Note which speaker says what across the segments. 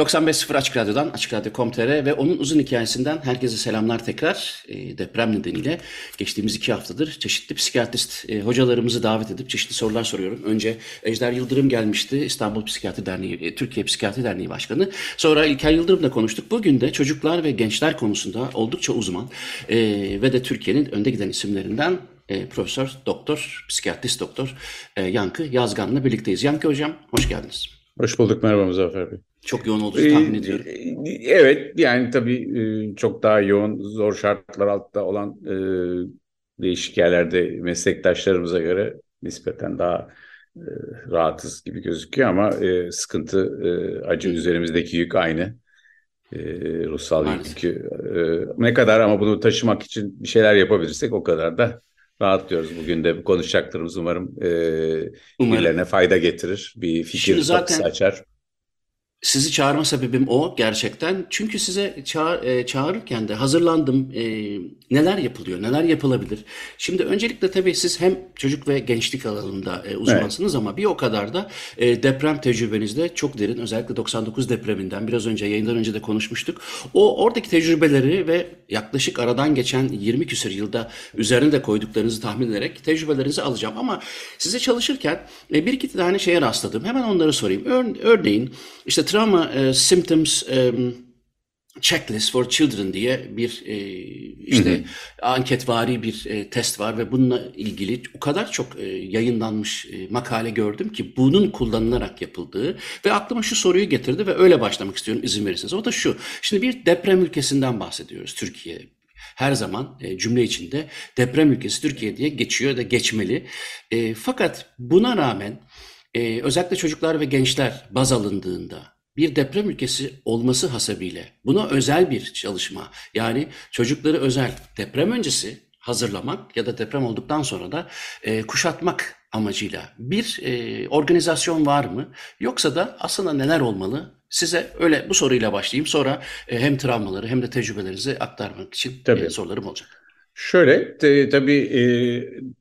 Speaker 1: 95.0 Açık Radyo'dan, Açık Radyo.com.tr ve onun uzun hikayesinden herkese selamlar tekrar. E, deprem nedeniyle geçtiğimiz iki haftadır çeşitli psikiyatrist e, hocalarımızı davet edip çeşitli sorular soruyorum. Önce Ejder Yıldırım gelmişti, İstanbul Psikiyatri Derneği, e, Türkiye Psikiyatri Derneği Başkanı. Sonra İlker Yıldırım'la konuştuk. Bugün de çocuklar ve gençler konusunda oldukça uzman e, ve de Türkiye'nin önde giden isimlerinden e, Profesör Doktor, Psikiyatrist Doktor e, Yankı Yazgan'la birlikteyiz. Yankı Hocam hoş geldiniz.
Speaker 2: Hoş bulduk. Merhaba Muzaffer Bey.
Speaker 1: Çok yoğun olduğunu ee, tahmin ediyorum.
Speaker 2: Evet yani tabii e, çok daha yoğun zor şartlar altında olan e, değişik yerlerde meslektaşlarımıza göre nispeten daha e, rahatız gibi gözüküyor ama sıkıntı acı üzerimizdeki yük aynı. ruhsal Maalesef. yükü ne kadar ama bunu taşımak için bir şeyler yapabilirsek o kadar da rahatlıyoruz. Bugün de konuşacaklarımız umarım, e, umarım. birilerine fayda getirir. Bir fikir zaten, açar
Speaker 1: sizi çağırma sebebim o gerçekten. Çünkü size çağır, e, çağırırken de hazırlandım. E, neler yapılıyor, neler yapılabilir. Şimdi öncelikle tabii siz hem çocuk ve gençlik alanında e, uzmansınız evet. ama bir o kadar da e, deprem tecrübenizde çok derin. Özellikle 99 depreminden biraz önce yayından önce de konuşmuştuk. O oradaki tecrübeleri ve yaklaşık aradan geçen 20 küsur yılda üzerine de koyduklarınızı tahmin ederek tecrübelerinizi alacağım. Ama size çalışırken e, bir iki tane şeye rastladım. Hemen onları sorayım. Örneğin işte Trauma e, Symptoms e, Checklist for Children diye bir e, işte anketvari bir e, test var ve bununla ilgili o kadar çok e, yayınlanmış e, makale gördüm ki bunun kullanılarak yapıldığı ve aklıma şu soruyu getirdi ve öyle başlamak istiyorum izin verirseniz. O da şu. Şimdi bir deprem ülkesinden bahsediyoruz Türkiye her zaman e, cümle içinde deprem ülkesi Türkiye diye geçiyor da geçmeli. E, fakat buna rağmen e, özellikle çocuklar ve gençler baz alındığında bir deprem ülkesi olması hasebiyle buna özel bir çalışma yani çocukları özel deprem öncesi hazırlamak ya da deprem olduktan sonra da e, kuşatmak amacıyla bir e, organizasyon var mı? Yoksa da aslında neler olmalı? Size öyle bu soruyla başlayayım. Sonra e, hem travmaları hem de tecrübelerinizi aktarmak için e, sorularım olacak.
Speaker 2: Şöyle te, tabii e,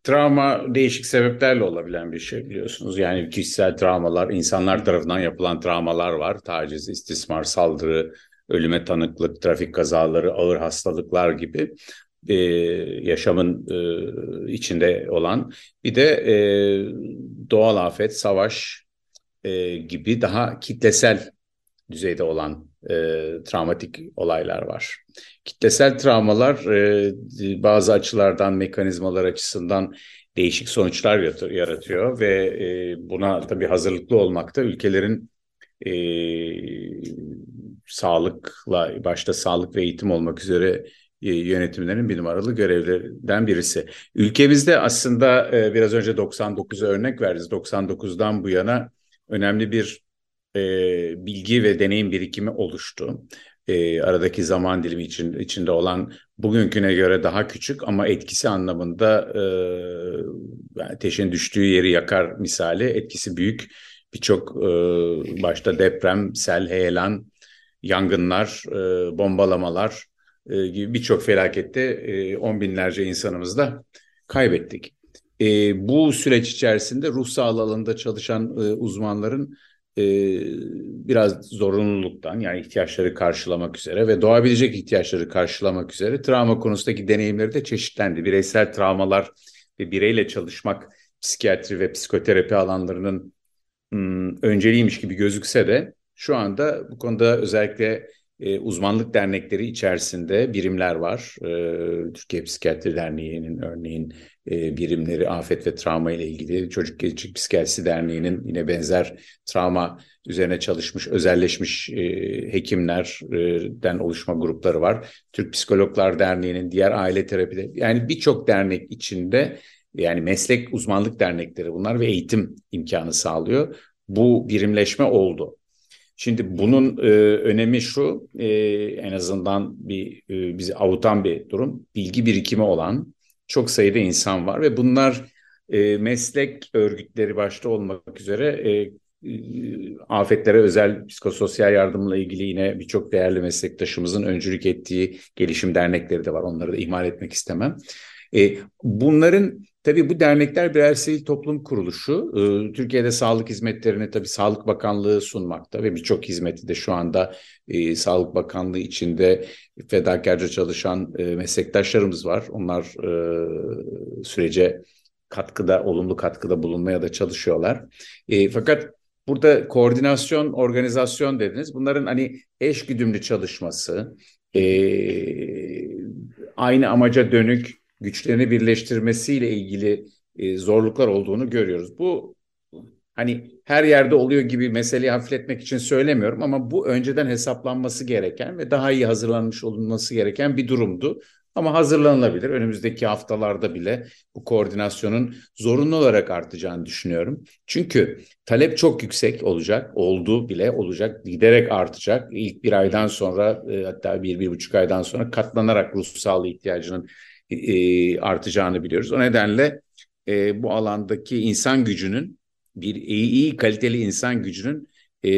Speaker 2: travma değişik sebeplerle olabilen bir şey biliyorsunuz. Yani kişisel travmalar, insanlar tarafından yapılan travmalar var. Taciz, istismar, saldırı, ölüme tanıklık, trafik kazaları, ağır hastalıklar gibi e, yaşamın e, içinde olan. Bir de e, doğal afet, savaş e, gibi daha kitlesel düzeyde olan e, travmatik olaylar var. Kitlesel travmalar e, bazı açılardan, mekanizmalar açısından değişik sonuçlar yaratıyor ve e, buna tabii hazırlıklı olmakta ülkelerin e, sağlıkla, başta sağlık ve eğitim olmak üzere e, yönetimlerin bir numaralı görevlerinden birisi. Ülkemizde aslında e, biraz önce 99'a örnek verdiniz. 99'dan bu yana önemli bir e, bilgi ve deneyim birikimi oluştu. E, aradaki zaman dilimi için, içinde olan bugünküne göre daha küçük ama etkisi anlamında e, ateşin düştüğü yeri yakar misali etkisi büyük. Birçok e, başta deprem, sel, heyelan, yangınlar, e, bombalamalar e, gibi birçok felakette e, on binlerce insanımızı da kaybettik. E, bu süreç içerisinde ruh sağlığı alanında çalışan e, uzmanların e, biraz zorunluluktan yani ihtiyaçları karşılamak üzere ve doğabilecek ihtiyaçları karşılamak üzere travma konusundaki deneyimleri de çeşitlendi. Bireysel travmalar ve bireyle çalışmak psikiyatri ve psikoterapi alanlarının hmm, önceliğiymiş gibi gözükse de şu anda bu konuda özellikle e, uzmanlık dernekleri içerisinde birimler var. E, Türkiye Psikiyatri Derneği'nin örneğin e, birimleri afet ve travma ile ilgili Çocuk Gelişik Psikiyatrisi Derneği'nin yine benzer travma üzerine çalışmış özelleşmiş e, hekimlerden oluşma grupları var. Türk Psikologlar Derneği'nin diğer aile terapileri yani birçok dernek içinde Yani meslek uzmanlık dernekleri bunlar ve eğitim imkanı sağlıyor. Bu birimleşme oldu. Şimdi bunun e, önemi şu, e, en azından bir e, bizi avutan bir durum. Bilgi birikimi olan çok sayıda insan var ve bunlar e, meslek örgütleri başta olmak üzere e, e, afetlere özel psikososyal yardımla ilgili yine birçok değerli meslektaşımızın öncülük ettiği gelişim dernekleri de var. Onları da ihmal etmek istemem. E, bunların tabii bu dernekler birer sivil toplum kuruluşu. E, Türkiye'de sağlık hizmetlerini tabii Sağlık Bakanlığı sunmakta ve birçok hizmeti de şu anda e, Sağlık Bakanlığı içinde fedakarca çalışan e, meslektaşlarımız var. Onlar e, sürece katkıda, olumlu katkıda bulunmaya da çalışıyorlar. Fakat burada koordinasyon, organizasyon dediniz. Bunların hani eş güdümlü çalışması, aynı amaca dönük güçlerini birleştirmesiyle ilgili e, zorluklar olduğunu görüyoruz. Bu hani her yerde oluyor gibi meseleyi hafifletmek için söylemiyorum ama bu önceden hesaplanması gereken ve daha iyi hazırlanmış olunması gereken bir durumdu. Ama hazırlanılabilir. Önümüzdeki haftalarda bile bu koordinasyonun zorunlu olarak artacağını düşünüyorum. Çünkü talep çok yüksek olacak, oldu bile olacak, giderek artacak. İlk bir aydan sonra e, hatta bir, bir buçuk aydan sonra katlanarak ruh sağlığı ihtiyacının e, artacağını biliyoruz. O nedenle e, bu alandaki insan gücünün bir iyi, iyi kaliteli insan gücünün e,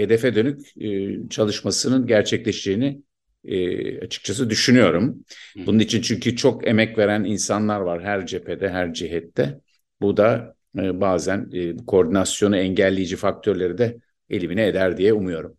Speaker 2: hedefe dönük e, çalışmasının gerçekleşeceğini e, açıkçası düşünüyorum. Bunun için çünkü çok emek veren insanlar var her cephede, her cihette. Bu da e, bazen e, koordinasyonu engelleyici faktörleri de elimine eder diye umuyorum.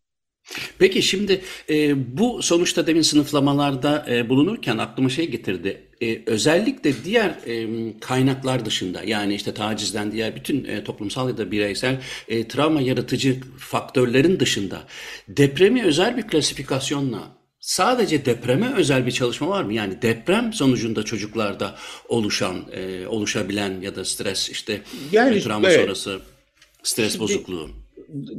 Speaker 1: Peki şimdi e, bu sonuçta demin sınıflamalarda e, bulunurken aklıma şey getirdi. E, özellikle diğer e, kaynaklar dışında yani işte tacizden diğer bütün e, toplumsal ya da bireysel e, travma yaratıcı faktörlerin dışında depremi özel bir klasifikasyonla sadece depreme özel bir çalışma var mı? Yani deprem sonucunda çocuklarda oluşan, e, oluşabilen ya da stres işte yani, travma evet. sonrası stres Şimdi, bozukluğu.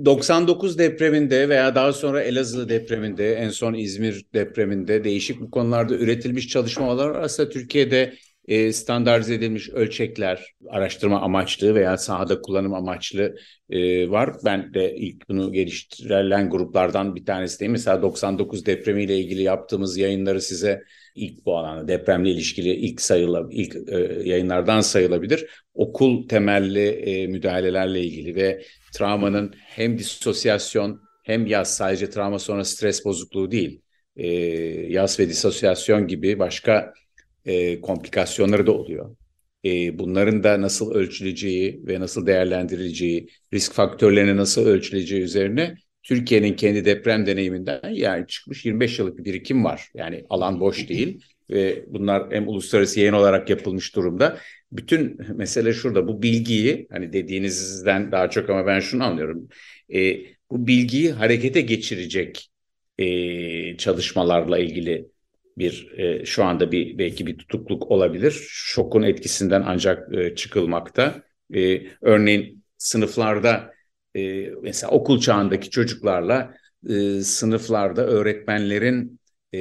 Speaker 2: 99 depreminde veya daha sonra Elazığ depreminde, en son İzmir depreminde değişik bu konularda üretilmiş çalışmalar var. Aslında Türkiye'de e, standartize edilmiş ölçekler, araştırma amaçlı veya sahada kullanım amaçlı e, var. Ben de ilk bunu geliştirilen gruplardan bir tanesi değil. Mesela 99 depremiyle ilgili yaptığımız yayınları size ilk bu alanda depremle ilişkili ilk sayıla ilk e, yayınlardan sayılabilir. Okul temelli e, müdahalelerle ilgili ve travmanın hem disosyasyon hem yaz sadece travma sonra stres bozukluğu değil. E, yaz ve disosyasyon gibi başka e, komplikasyonları da oluyor. E, bunların da nasıl ölçüleceği ve nasıl değerlendirileceği, risk faktörlerine nasıl ölçüleceği üzerine Türkiye'nin kendi deprem deneyiminden yani çıkmış 25 yıllık bir birikim var. Yani alan boş değil ve bunlar hem uluslararası yayın olarak yapılmış durumda. Bütün mesele şurada bu bilgiyi hani dediğinizden daha çok ama ben şunu anlıyorum. E, bu bilgiyi harekete geçirecek e, çalışmalarla ilgili bir e, şu anda bir belki bir tutukluk olabilir. Şokun etkisinden ancak e, çıkılmakta. E, örneğin sınıflarda e, mesela okul çağındaki çocuklarla e, sınıflarda öğretmenlerin e,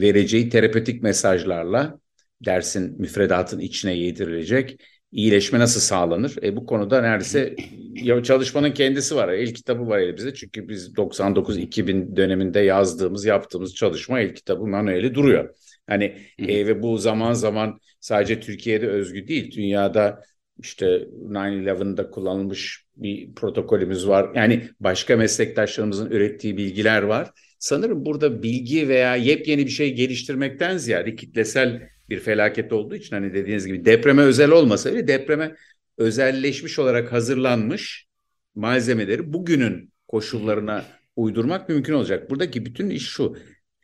Speaker 2: vereceği terapötik mesajlarla dersin müfredatın içine yedirilecek iyileşme nasıl sağlanır? E, bu konuda neredeyse ya çalışmanın kendisi var. El kitabı var elimizde. Çünkü biz 99-2000 döneminde yazdığımız, yaptığımız çalışma el kitabı manueli duruyor. Hani e, ve bu zaman zaman sadece Türkiye'de özgü değil. Dünyada işte 9-11'da kullanılmış bir protokolümüz var. Yani başka meslektaşlarımızın ürettiği bilgiler var. Sanırım burada bilgi veya yepyeni bir şey geliştirmekten ziyade kitlesel bir felaket olduğu için hani dediğiniz gibi depreme özel olmasa bile depreme özelleşmiş olarak hazırlanmış malzemeleri bugünün koşullarına uydurmak mümkün olacak. Buradaki bütün iş şu.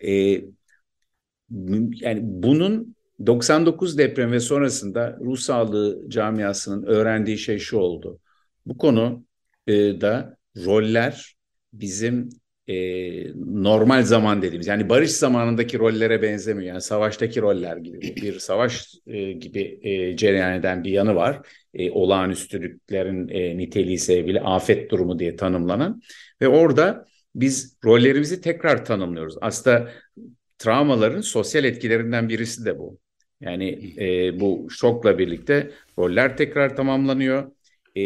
Speaker 2: E, yani bunun 99 deprem ve sonrasında ruh sağlığı camiasının öğrendiği şey şu oldu. Bu konu e, da roller bizim e, normal zaman dediğimiz yani barış zamanındaki rollere benzemiyor. Yani savaştaki roller gibi bir savaş e, gibi e, cereyan eden bir yanı var. E, olağanüstülüklerin e, niteliği sebebiyle afet durumu diye tanımlanan ve orada biz rollerimizi tekrar tanımlıyoruz. Aslında travmaların sosyal etkilerinden birisi de bu. Yani e, bu şokla birlikte roller tekrar tamamlanıyor. E,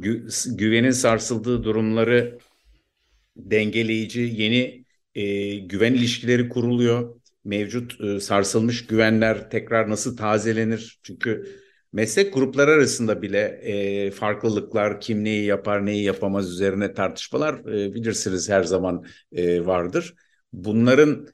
Speaker 2: gü, güvenin sarsıldığı durumları dengeleyici yeni e, güven ilişkileri kuruluyor. Mevcut e, sarsılmış güvenler tekrar nasıl tazelenir? Çünkü meslek grupları arasında bile e, farklılıklar, kim neyi yapar, neyi yapamaz üzerine tartışmalar e, bilirsiniz her zaman e, vardır. Bunların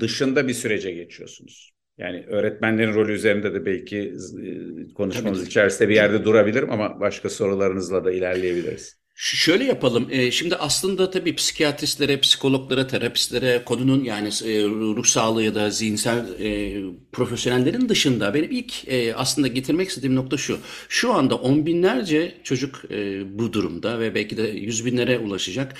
Speaker 2: dışında bir sürece geçiyorsunuz. Yani öğretmenlerin rolü üzerinde de belki e, konuşmamız içerisinde bir yerde durabilirim ama başka sorularınızla da ilerleyebiliriz.
Speaker 1: Şöyle yapalım. E, şimdi aslında tabii psikiyatristlere, psikologlara, terapistlere konunun yani e, ruh sağlığı ya da zihinsel e, profesyonellerin dışında benim ilk aslında getirmek istediğim nokta şu. Şu anda on binlerce çocuk bu durumda ve belki de yüz binlere ulaşacak.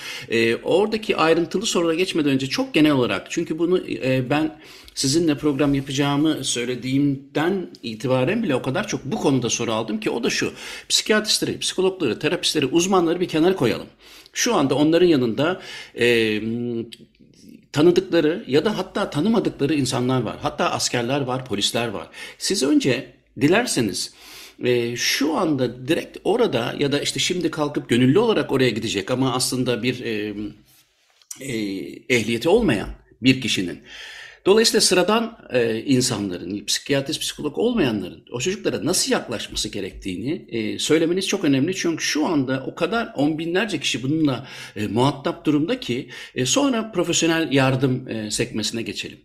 Speaker 1: Oradaki ayrıntılı sorulara geçmeden önce çok genel olarak çünkü bunu ben sizinle program yapacağımı söylediğimden itibaren bile o kadar çok bu konuda soru aldım ki o da şu. Psikiyatristleri, psikologları, terapistleri, uzmanları bir kenara koyalım. Şu anda onların yanında e, tanıdıkları ya da hatta tanımadıkları insanlar var. Hatta askerler var, polisler var. Siz önce dilerseniz e, şu anda direkt orada ya da işte şimdi kalkıp gönüllü olarak oraya gidecek ama aslında bir e, e, ehliyeti olmayan bir kişinin Dolayısıyla sıradan e, insanların, psikiyatrist, psikolog olmayanların o çocuklara nasıl yaklaşması gerektiğini e, söylemeniz çok önemli. Çünkü şu anda o kadar on binlerce kişi bununla e, muhatap durumda ki e, sonra profesyonel yardım e, sekmesine geçelim.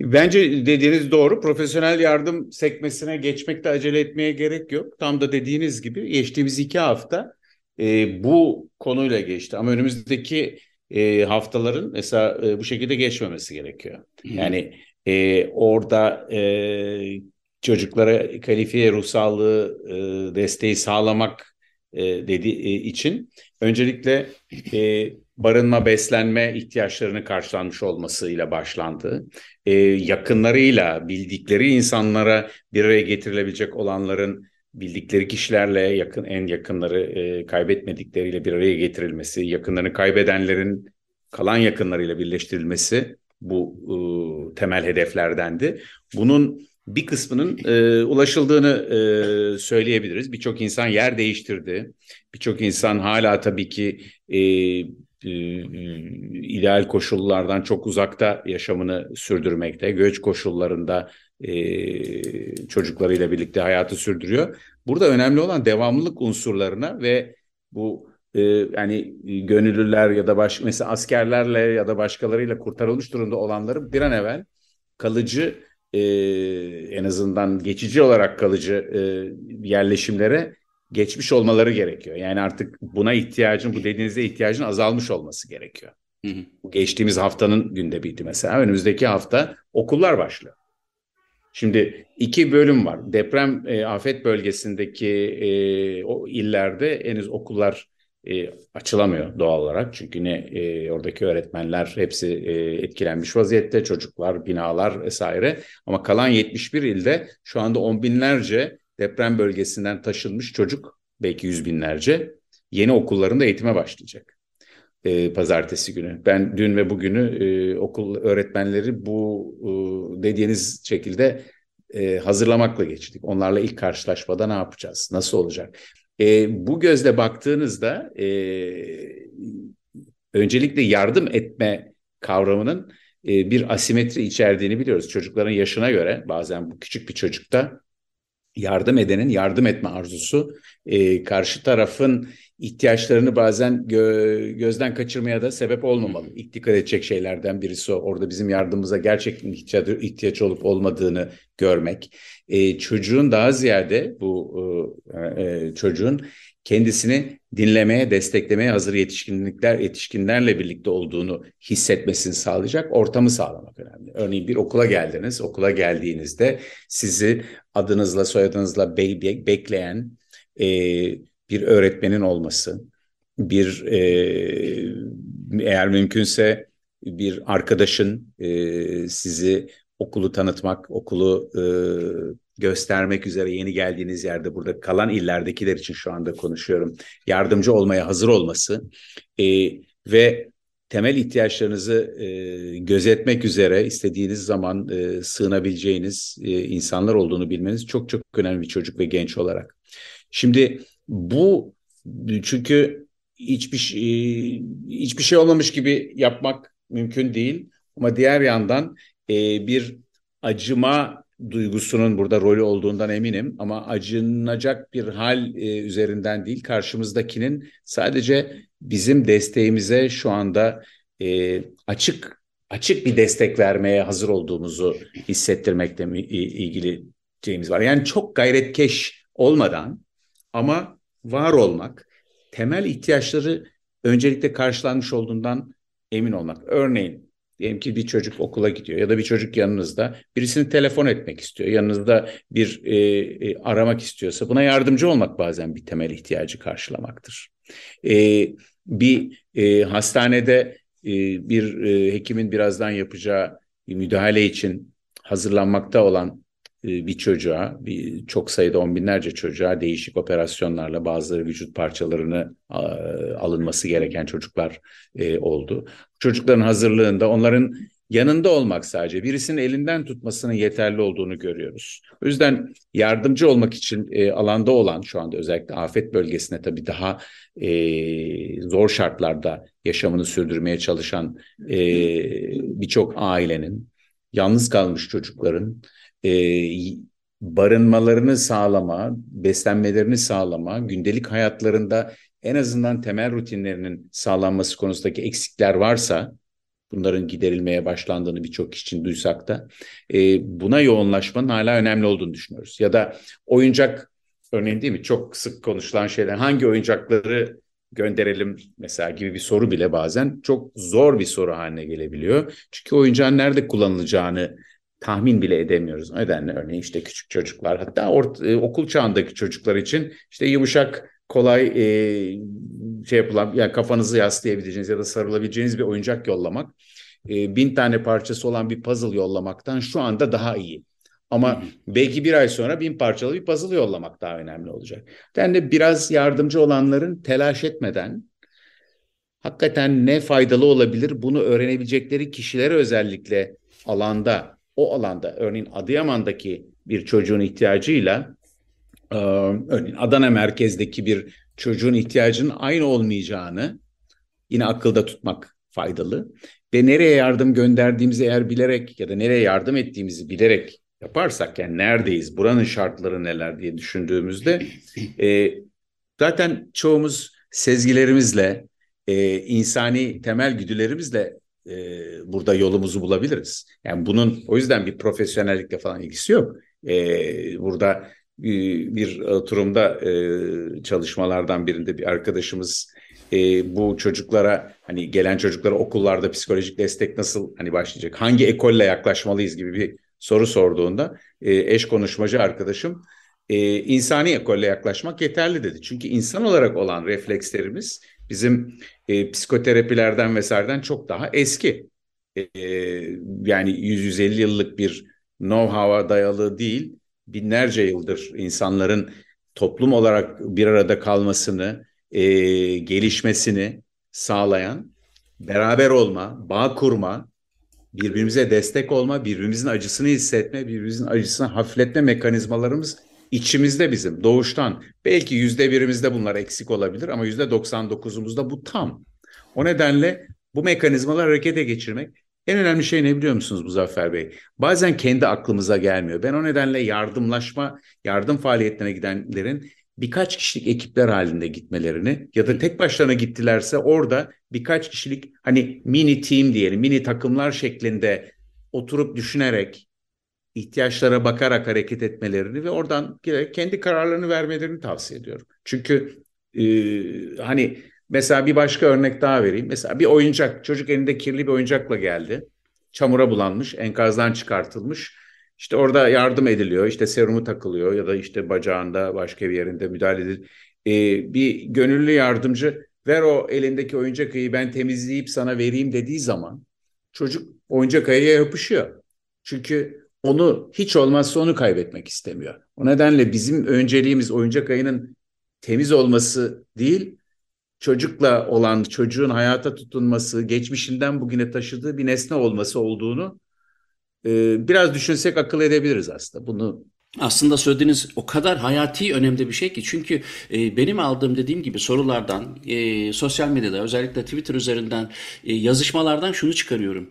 Speaker 2: Bence dediğiniz doğru. Profesyonel yardım sekmesine geçmekte acele etmeye gerek yok. Tam da dediğiniz gibi geçtiğimiz iki hafta e, bu konuyla geçti. Ama önümüzdeki e, haftaların mesela e, bu şekilde geçmemesi gerekiyor. Yani e, orada e, çocuklara kalifiye ruh sağlığı e, desteği sağlamak e, dedi e, için öncelikle e, barınma, beslenme ihtiyaçlarını karşılanmış olmasıyla başlandı. E, yakınlarıyla, bildikleri insanlara bir araya getirilebilecek olanların bildikleri kişilerle yakın en yakınları e, kaybetmedikleriyle bir araya getirilmesi, yakınlarını kaybedenlerin kalan yakınlarıyla birleştirilmesi bu e, temel hedeflerdendi. Bunun bir kısmının e, ulaşıldığını e, söyleyebiliriz. Birçok insan yer değiştirdi. Birçok insan hala tabii ki e, e, ideal koşullardan çok uzakta yaşamını sürdürmekte. Göç koşullarında e, çocuklarıyla birlikte hayatı sürdürüyor. Burada önemli olan devamlılık unsurlarına ve bu e, yani gönüllüler ya da baş, mesela askerlerle ya da başkalarıyla kurtarılmış durumda olanları bir an evvel kalıcı e, en azından geçici olarak kalıcı e, yerleşimlere geçmiş olmaları gerekiyor. Yani artık buna ihtiyacın, bu dediğinizde ihtiyacın azalmış olması gerekiyor. Hı hı. Geçtiğimiz haftanın gündemiydi mesela. Önümüzdeki hafta okullar başlıyor. Şimdi iki bölüm var. Deprem e, afet bölgesindeki e, o illerde henüz okullar e, açılamıyor doğal olarak. Çünkü ne e, oradaki öğretmenler hepsi e, etkilenmiş vaziyette, çocuklar, binalar vesaire. Ama kalan 71 ilde şu anda on binlerce deprem bölgesinden taşınmış çocuk, belki yüz binlerce yeni okullarında eğitime başlayacak. E, pazartesi günü. Ben dün ve bugünü e, okul öğretmenleri bu e, dediğiniz şekilde e, hazırlamakla geçirdik. Onlarla ilk karşılaşmada ne yapacağız? Nasıl olacak? E, bu gözle baktığınızda e, öncelikle yardım etme kavramının e, bir asimetri içerdiğini biliyoruz. Çocukların yaşına göre bazen bu küçük bir çocukta yardım edenin yardım etme arzusu e, karşı tarafın ihtiyaçlarını bazen gö gözden kaçırmaya da sebep olmamalı. İlk dikkat edecek şeylerden birisi o. Orada bizim yardımımıza gerçekten ihtiyaç, ihtiyaç olup olmadığını görmek. E, çocuğun daha ziyade bu e, e, çocuğun kendisini dinlemeye, desteklemeye hazır yetişkinlikler, yetişkinlerle birlikte olduğunu hissetmesini sağlayacak ortamı sağlamak önemli. Örneğin bir okula geldiniz, okula geldiğinizde sizi adınızla, soyadınızla be bekleyen e, bir öğretmenin olması, bir e, eğer mümkünse bir arkadaşın e, sizi okulu tanıtmak, okulu e, göstermek üzere yeni geldiğiniz yerde burada kalan illerdekiler için şu anda konuşuyorum. Yardımcı olmaya hazır olması e, ve temel ihtiyaçlarınızı e, gözetmek üzere istediğiniz zaman e, sığınabileceğiniz e, insanlar olduğunu bilmeniz çok çok önemli bir çocuk ve genç olarak. Şimdi bu çünkü hiçbir şey, hiçbir şey olmamış gibi yapmak mümkün değil. Ama diğer yandan e, bir acıma duygusunun burada rolü olduğundan eminim ama acınacak bir hal e, üzerinden değil karşımızdakinin sadece bizim desteğimize şu anda e, açık açık bir destek vermeye hazır olduğumuzu hissettirmekle ilgili şeyimiz var. Yani çok gayretkeş olmadan ama var olmak, temel ihtiyaçları öncelikle karşılanmış olduğundan emin olmak. Örneğin diyelim ki bir çocuk okula gidiyor ya da bir çocuk yanınızda birisini telefon etmek istiyor. Yanınızda bir e, e, aramak istiyorsa buna yardımcı olmak bazen bir temel ihtiyacı karşılamaktır. E, bir e, hastanede e, bir e, hekimin birazdan yapacağı müdahale için hazırlanmakta olan bir çocuğa, bir, çok sayıda on binlerce çocuğa değişik operasyonlarla bazıları vücut parçalarını alınması gereken çocuklar e, oldu. Çocukların hazırlığında onların yanında olmak sadece birisinin elinden tutmasının yeterli olduğunu görüyoruz. O yüzden yardımcı olmak için e, alanda olan şu anda özellikle afet bölgesine tabii daha e, zor şartlarda yaşamını sürdürmeye çalışan e, birçok ailenin, yalnız kalmış çocukların e, barınmalarını sağlama, beslenmelerini sağlama, gündelik hayatlarında en azından temel rutinlerinin sağlanması konusundaki eksikler varsa bunların giderilmeye başlandığını birçok için duysak da e, buna yoğunlaşmanın hala önemli olduğunu düşünüyoruz. Ya da oyuncak örneğin değil mi çok sık konuşulan şeyler hangi oyuncakları gönderelim mesela gibi bir soru bile bazen çok zor bir soru haline gelebiliyor. Çünkü oyuncağın nerede kullanılacağını tahmin bile edemiyoruz. O nedenle örneğin işte küçük çocuklar hatta orta, e, okul çağındaki çocuklar için işte yumuşak kolay e, şey yapılan yani kafanızı yaslayabileceğiniz ya da sarılabileceğiniz bir oyuncak yollamak e, bin tane parçası olan bir puzzle yollamaktan şu anda daha iyi. Ama belki bir ay sonra bin parçalı bir puzzle yollamak daha önemli olacak. Yani de biraz yardımcı olanların telaş etmeden hakikaten ne faydalı olabilir bunu öğrenebilecekleri kişilere özellikle alanda o alanda örneğin Adıyaman'daki bir çocuğun ihtiyacıyla e, örneğin Adana merkezdeki bir çocuğun ihtiyacının aynı olmayacağını yine akılda tutmak faydalı. Ve nereye yardım gönderdiğimizi eğer bilerek ya da nereye yardım ettiğimizi bilerek yaparsak yani neredeyiz, buranın şartları neler diye düşündüğümüzde e, zaten çoğumuz sezgilerimizle, e, insani temel güdülerimizle e, burada yolumuzu bulabiliriz. Yani bunun o yüzden bir profesyonellikle falan ilgisi yok. E, burada bir, bir oturumda e, çalışmalardan birinde bir arkadaşımız e, bu çocuklara hani gelen çocuklara okullarda psikolojik destek nasıl hani başlayacak? Hangi ekolle yaklaşmalıyız gibi bir soru sorduğunda e, eş konuşmacı arkadaşım e, insani ekolle yaklaşmak yeterli dedi. Çünkü insan olarak olan reflekslerimiz bizim e, psikoterapilerden vesaireden çok daha eski. E, yani 100-150 yıllık bir know-how'a dayalı değil, binlerce yıldır insanların toplum olarak bir arada kalmasını, e, gelişmesini sağlayan, beraber olma, bağ kurma, birbirimize destek olma, birbirimizin acısını hissetme, birbirimizin acısını hafifletme mekanizmalarımız içimizde bizim doğuştan. Belki yüzde birimizde bunlar eksik olabilir ama yüzde 99'umuzda bu tam. O nedenle bu mekanizmaları harekete geçirmek en önemli şey ne biliyor musunuz Muzaffer Bey? Bazen kendi aklımıza gelmiyor. Ben o nedenle yardımlaşma, yardım faaliyetlerine gidenlerin birkaç kişilik ekipler halinde gitmelerini ya da tek başlarına gittilerse orada birkaç kişilik hani mini team diyelim, mini takımlar şeklinde oturup düşünerek ihtiyaçlara bakarak hareket etmelerini ve oradan giderek kendi kararlarını vermelerini tavsiye ediyorum. Çünkü e, hani mesela bir başka örnek daha vereyim. Mesela bir oyuncak, çocuk elinde kirli bir oyuncakla geldi. Çamura bulanmış, enkazdan çıkartılmış. İşte orada yardım ediliyor, işte serumu takılıyor ya da işte bacağında başka bir yerinde müdahale ediliyor. Ee, bir gönüllü yardımcı ver o elindeki oyuncak ayı ben temizleyip sana vereyim dediği zaman çocuk oyuncak ayıya yapışıyor. Çünkü onu hiç olmazsa onu kaybetmek istemiyor. O nedenle bizim önceliğimiz oyuncak ayının temiz olması değil, çocukla olan çocuğun hayata tutunması, geçmişinden bugüne taşıdığı bir nesne olması olduğunu e, biraz düşünsek akıl edebiliriz aslında. Bunu
Speaker 1: aslında söylediğiniz o kadar hayati önemli bir şey ki çünkü e, benim aldığım dediğim gibi sorulardan e, sosyal medyada özellikle Twitter üzerinden e, yazışmalardan şunu çıkarıyorum.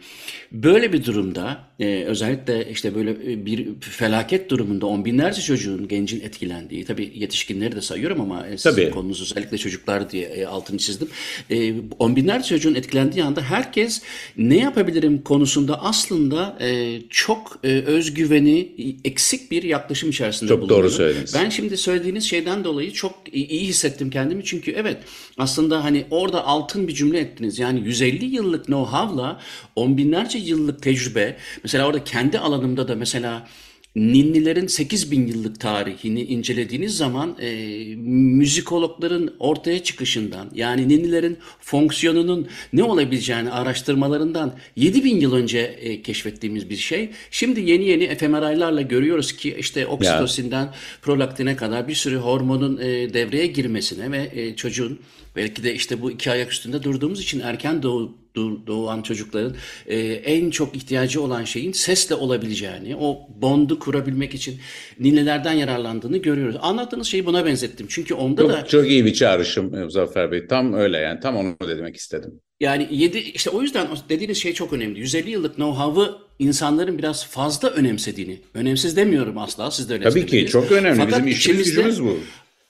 Speaker 1: Böyle bir durumda e, özellikle işte böyle e, bir felaket durumunda on binlerce çocuğun gencin etkilendiği tabii yetişkinleri de sayıyorum ama e, sizin tabii. konunuz özellikle çocuklar diye e, altını çizdim. E, on binlerce çocuğun etkilendiği anda herkes ne yapabilirim konusunda aslında e, çok e, özgüveni eksik bir yaklaşım yaklaşım içerisinde
Speaker 2: Çok doğru söylediniz.
Speaker 1: Ben şimdi söylediğiniz şeyden dolayı çok iyi hissettim kendimi. Çünkü evet aslında hani orada altın bir cümle ettiniz. Yani 150 yıllık know-how'la on binlerce yıllık tecrübe. Mesela orada kendi alanımda da mesela Ninnilerin 8000 yıllık tarihini incelediğiniz zaman e, müzikologların ortaya çıkışından yani ninnilerin fonksiyonunun ne olabileceğini araştırmalarından 7000 yıl önce e, keşfettiğimiz bir şey. Şimdi yeni yeni fMRI'larla görüyoruz ki işte oksitosinden prolaktine kadar bir sürü hormonun e, devreye girmesine ve e, çocuğun belki de işte bu iki ayak üstünde durduğumuz için erken doğu doğan çocukların e, en çok ihtiyacı olan şeyin sesle olabileceğini, o bondu kurabilmek için ninelerden yararlandığını görüyoruz. Anlattığınız şeyi buna benzettim. Çünkü onda
Speaker 2: çok,
Speaker 1: da...
Speaker 2: Çok iyi bir çağrışım Muzaffer Bey. Tam öyle yani. Tam onu demek istedim.
Speaker 1: Yani yedi, işte o yüzden dediğiniz şey çok önemli. 150 yıllık know-how'ı insanların biraz fazla önemsediğini. Önemsiz demiyorum asla. Siz de öyle
Speaker 2: Tabii ki çok önemli. Fakat Bizim işimiz gücümüz bu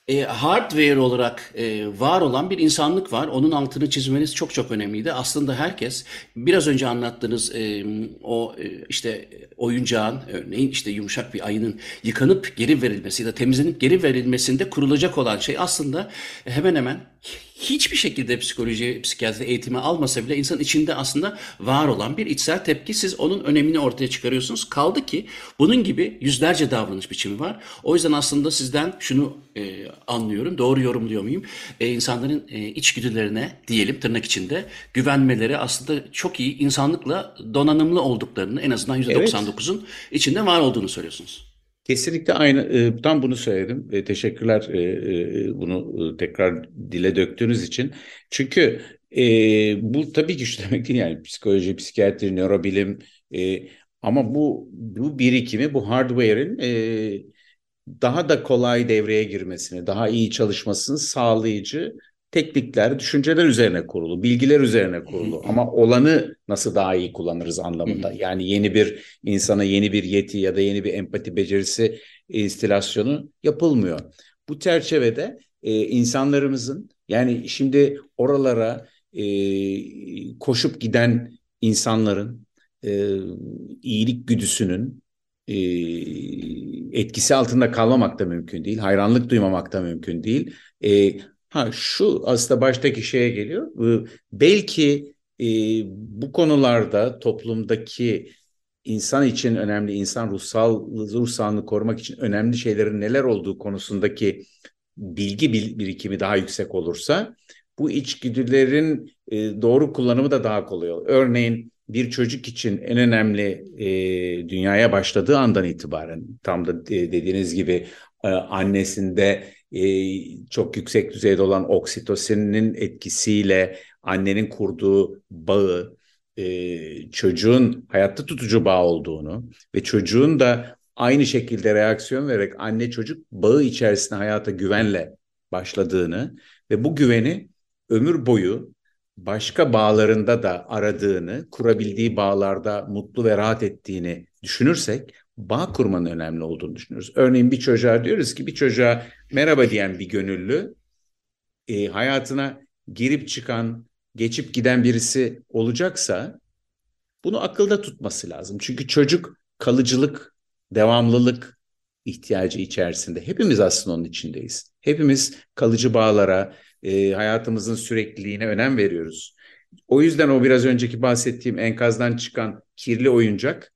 Speaker 1: e, hardware olarak e, var olan bir insanlık var. Onun altını çizmeniz çok çok önemliydi. Aslında herkes biraz önce anlattığınız e, o e, işte oyuncağın örneğin işte yumuşak bir ayının yıkanıp geri verilmesi ya da temizlenip geri verilmesinde kurulacak olan şey aslında hemen hemen hiçbir şekilde psikoloji, psikiyatri eğitimi almasa bile insan içinde aslında var olan bir içsel tepki. Siz onun önemini ortaya çıkarıyorsunuz. Kaldı ki bunun gibi yüzlerce davranış biçimi var. O yüzden aslında sizden şunu e, anlıyorum. Doğru yorumluyor muyum? E, insanların e, içgüdülerine diyelim tırnak içinde güvenmeleri aslında çok iyi insanlıkla donanımlı olduklarını en azından %99'un evet. içinde var olduğunu söylüyorsunuz.
Speaker 2: Kesinlikle aynı. E, tam bunu söyledim. E, teşekkürler e, e, bunu tekrar dile döktüğünüz için. Çünkü bu tabii ki şu demek değil yani psikoloji, psikiyatri, nörobilim ama bu bu birikimi, bu hardware'in daha da kolay devreye girmesini, daha iyi çalışmasını sağlayıcı teknikler, düşünceler üzerine kurulu, bilgiler üzerine kurulu. Ama olanı nasıl daha iyi kullanırız anlamında. Yani yeni bir insana yeni bir yeti ya da yeni bir empati becerisi instilasyonu yapılmıyor. Bu çerçevede e, insanlarımızın yani şimdi oralara e, koşup giden insanların e, iyilik güdüsünün e, etkisi altında kalmamak da mümkün değil. Hayranlık duymamak da mümkün değil. E, Ha şu aslında baştaki şeye geliyor. Belki e, bu konularda toplumdaki insan için önemli, insan ruhsal ruh sağlığını korumak için önemli şeylerin neler olduğu konusundaki bilgi birikimi daha yüksek olursa bu içgüdülerin e, doğru kullanımı da daha kolay olur. Örneğin bir çocuk için en önemli e, dünyaya başladığı andan itibaren tam da dediğiniz gibi e, annesinde e, çok yüksek düzeyde olan oksitosinin etkisiyle annenin kurduğu bağı e, çocuğun hayatta tutucu bağ olduğunu ve çocuğun da aynı şekilde reaksiyon vererek anne çocuk bağı içerisinde hayata güvenle başladığını ve bu güveni ömür boyu başka bağlarında da aradığını, kurabildiği bağlarda mutlu ve rahat ettiğini düşünürsek bağ kurmanın önemli olduğunu düşünüyoruz. Örneğin bir çocuğa diyoruz ki bir çocuğa merhaba diyen bir gönüllü e, hayatına girip çıkan, geçip giden birisi olacaksa bunu akılda tutması lazım. Çünkü çocuk kalıcılık, devamlılık ihtiyacı içerisinde. Hepimiz aslında onun içindeyiz. Hepimiz kalıcı bağlara, e, hayatımızın sürekliliğine önem veriyoruz. O yüzden o biraz önceki bahsettiğim enkazdan çıkan kirli oyuncak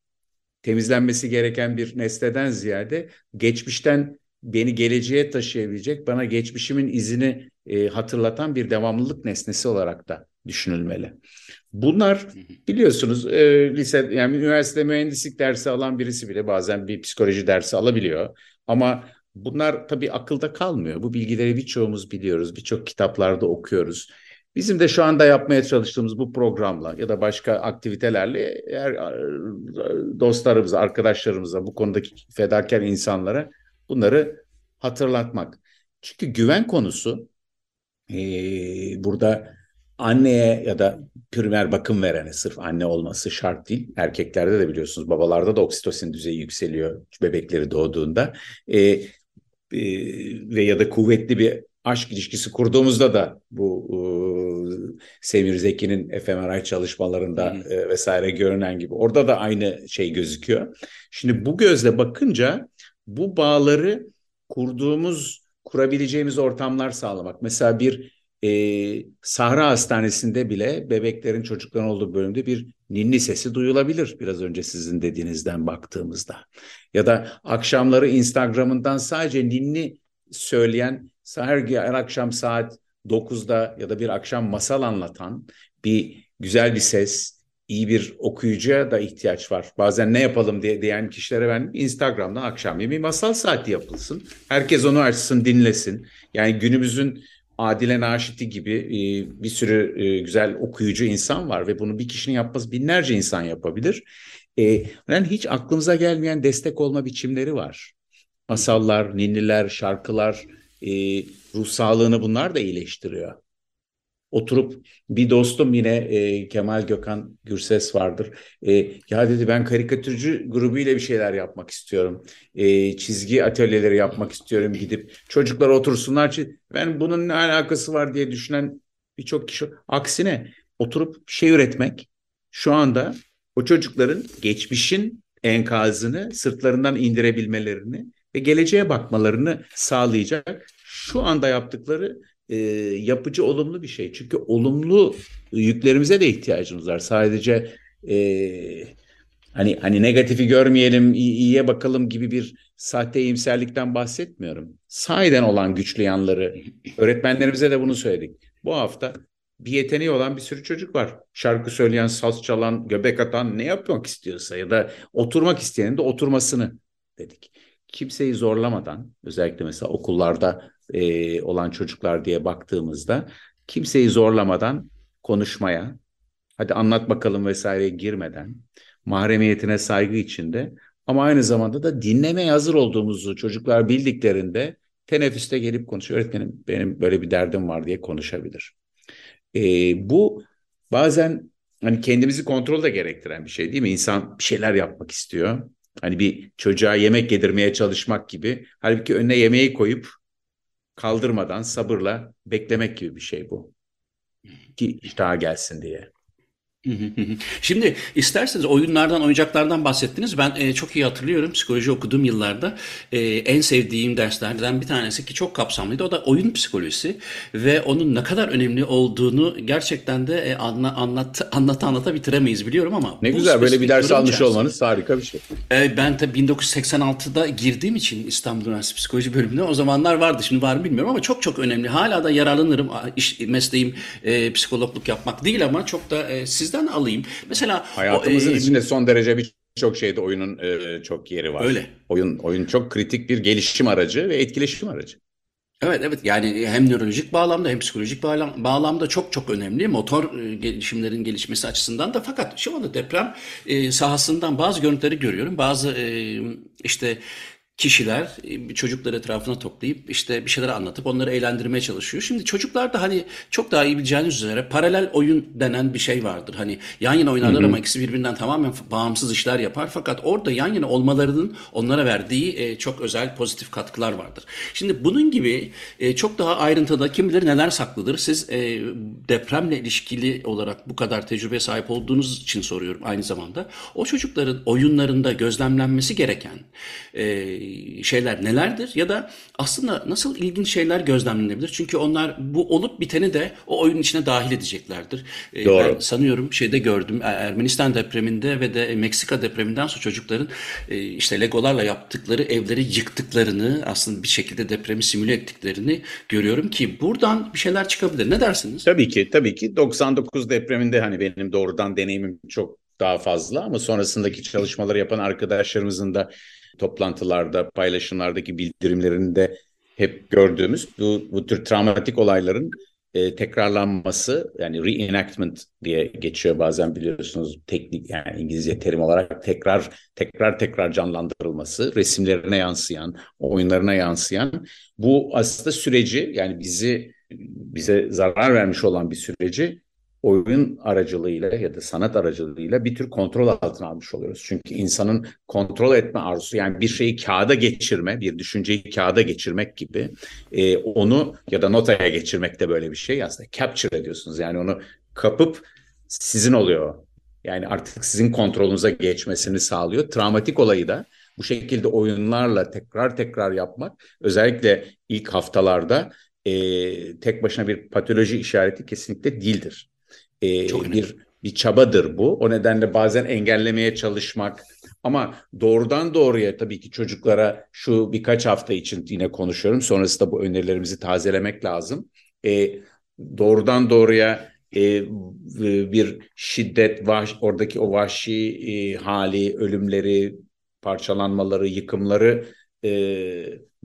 Speaker 2: temizlenmesi gereken bir nesneden ziyade geçmişten beni geleceğe taşıyabilecek, bana geçmişimin izini e, hatırlatan bir devamlılık nesnesi olarak da düşünülmeli. Bunlar biliyorsunuz e, lise yani üniversite mühendislik dersi alan birisi bile bazen bir psikoloji dersi alabiliyor. Ama bunlar tabii akılda kalmıyor. Bu bilgileri birçoğumuz biliyoruz, birçok kitaplarda okuyoruz. Bizim de şu anda yapmaya çalıştığımız bu programla ya da başka aktivitelerle eğer dostlarımıza, arkadaşlarımıza, bu konudaki fedakar insanlara bunları hatırlatmak. Çünkü güven konusu e, burada anneye ya da primer bakım verene sırf anne olması şart değil. Erkeklerde de biliyorsunuz babalarda da oksitosin düzeyi yükseliyor bebekleri doğduğunda. E, e, ve ya da kuvvetli bir aşk ilişkisi kurduğumuzda da bu e, Semir Zeki'nin fMRI çalışmalarında e, vesaire görünen gibi orada da aynı şey gözüküyor. Şimdi bu gözle bakınca bu bağları kurduğumuz, kurabileceğimiz ortamlar sağlamak. Mesela bir e, Sahra Hastanesi'nde bile bebeklerin çocukların olduğu bölümde bir ninni sesi duyulabilir biraz önce sizin dediğinizden baktığımızda. Ya da akşamları Instagram'ından sadece ninni söyleyen her, her akşam saat 9'da ya da bir akşam masal anlatan bir güzel bir ses, iyi bir okuyucuya da ihtiyaç var. Bazen ne yapalım diye diyen kişilere ben Instagram'dan akşam bir masal saati yapılsın. Herkes onu açsın, dinlesin. Yani günümüzün Adile Naşit'i gibi e, bir sürü e, güzel okuyucu insan var ve bunu bir kişinin yapması binlerce insan yapabilir. E, yani hiç aklımıza gelmeyen destek olma biçimleri var. Masallar, ninniler, şarkılar, ruh sağlığını bunlar da iyileştiriyor. Oturup bir dostum yine e, Kemal Gökhan Gürses vardır. E, ya dedi ben karikatürcü grubuyla bir şeyler yapmak istiyorum. E, çizgi atölyeleri yapmak istiyorum gidip çocuklar otursunlar. Ben bunun ne alakası var diye düşünen birçok kişi. Aksine oturup şey üretmek şu anda o çocukların geçmişin enkazını sırtlarından indirebilmelerini ve geleceğe bakmalarını sağlayacak şu anda yaptıkları e, yapıcı olumlu bir şey. Çünkü olumlu yüklerimize de ihtiyacımız var. Sadece e, hani hani negatifi görmeyelim, iyiye bakalım gibi bir sahte iyimserlikten bahsetmiyorum. Sahiden olan güçlü yanları öğretmenlerimize de bunu söyledik. Bu hafta bir yeteneği olan bir sürü çocuk var. Şarkı söyleyen, saz çalan, göbek atan ne yapmak istiyorsa ya da oturmak isteyenin de oturmasını dedik. Kimseyi zorlamadan özellikle mesela okullarda e, olan çocuklar diye baktığımızda kimseyi zorlamadan konuşmaya, hadi anlat bakalım vesaireye girmeden, mahremiyetine saygı içinde ama aynı zamanda da dinlemeye hazır olduğumuzu çocuklar bildiklerinde teneffüste gelip konuşuyor. Öğretmenim benim böyle bir derdim var diye konuşabilir. E, bu bazen hani kendimizi kontrol de gerektiren bir şey değil mi? İnsan bir şeyler yapmak istiyor. Hani bir çocuğa yemek yedirmeye çalışmak gibi. Halbuki önüne yemeği koyup kaldırmadan sabırla beklemek gibi bir şey bu. Ki iştaha gelsin diye.
Speaker 1: Şimdi isterseniz oyunlardan, oyuncaklardan bahsettiniz. Ben e, çok iyi hatırlıyorum psikoloji okuduğum yıllarda e, en sevdiğim derslerden bir tanesi ki çok kapsamlıydı. O da oyun psikolojisi ve onun ne kadar önemli olduğunu gerçekten de e, anla, anlat, anlata anlata bitiremeyiz biliyorum ama.
Speaker 2: Ne güzel böyle bir ders almış olmanız harika bir şey.
Speaker 1: E, ben tabii 1986'da girdiğim için İstanbul Üniversitesi Psikoloji bölümüne o zamanlar vardı. Şimdi var mı bilmiyorum ama çok çok önemli. Hala da yararlanırım. İş, mesleğim e, psikologluk yapmak değil ama çok da e, siz sizden alayım. Mesela
Speaker 2: hayatımızın o, e, içinde son derece birçok şeyde oyunun e, çok yeri var.
Speaker 1: Öyle.
Speaker 2: Oyun oyun çok kritik bir gelişim aracı ve etkileşim aracı.
Speaker 1: Evet evet yani hem nörolojik bağlamda hem psikolojik bağlam, bağlamda çok çok önemli motor e, gelişimlerin gelişmesi açısından da fakat şu anda deprem e, sahasından bazı görüntüleri görüyorum bazı e, işte kişiler e, çocukları etrafına toplayıp işte bir şeyler anlatıp onları eğlendirmeye çalışıyor. Şimdi çocuklar da hani çok daha iyi bileceğiniz üzere paralel oyun denen bir şey vardır. Hani yan yana oynarlar ama ikisi birbirinden tamamen bağımsız işler yapar. Fakat orada yan yana olmalarının onlara verdiği e, çok özel pozitif katkılar vardır. Şimdi bunun gibi e, çok daha ayrıntıda kim bilir neler saklıdır. Siz depremle ilişkili olarak bu kadar tecrübe sahip olduğunuz için soruyorum aynı zamanda. O çocukların oyunlarında gözlemlenmesi gereken şeyler nelerdir ya da aslında nasıl ilginç şeyler gözlemlenebilir? Çünkü onlar bu olup biteni de o oyunun içine dahil edeceklerdir.
Speaker 2: Ee, Doğru.
Speaker 1: Ben sanıyorum şeyde gördüm Ermenistan depreminde ve de Meksika depreminden sonra çocukların e, işte legolarla yaptıkları evleri yıktıklarını aslında bir şekilde depremi simüle ettiklerini görüyorum ki buradan bir şeyler çıkabilir. Ne dersiniz?
Speaker 2: Tabii ki tabii ki 99 depreminde hani benim doğrudan deneyimim çok daha fazla ama sonrasındaki çalışmaları yapan arkadaşlarımızın da toplantılarda, paylaşımlardaki bildirimlerinde hep gördüğümüz bu, bu tür travmatik olayların e, tekrarlanması yani reenactment diye geçiyor bazen biliyorsunuz teknik yani İngilizce terim olarak tekrar tekrar tekrar canlandırılması resimlerine yansıyan oyunlarına yansıyan bu aslında süreci yani bizi bize zarar vermiş olan bir süreci oyun aracılığıyla ya da sanat aracılığıyla bir tür kontrol altına almış oluyoruz. Çünkü insanın kontrol etme arzusu yani bir şeyi kağıda geçirme, bir düşünceyi kağıda geçirmek gibi e, onu ya da notaya geçirmek de böyle bir şey aslında capture ediyorsunuz. Yani onu kapıp sizin oluyor. Yani artık sizin kontrolünüze geçmesini sağlıyor. Travmatik olayı da bu şekilde oyunlarla tekrar tekrar yapmak özellikle ilk haftalarda e, tek başına bir patoloji işareti kesinlikle değildir e, Çok bir bir çabadır bu. O nedenle bazen engellemeye çalışmak ama doğrudan doğruya tabii ki çocuklara şu birkaç hafta için yine konuşuyorum. Sonrasında bu önerilerimizi tazelemek lazım. E, doğrudan doğruya e, bir şiddet, vah, oradaki o vahşi e, hali, ölümleri, parçalanmaları, yıkımları e,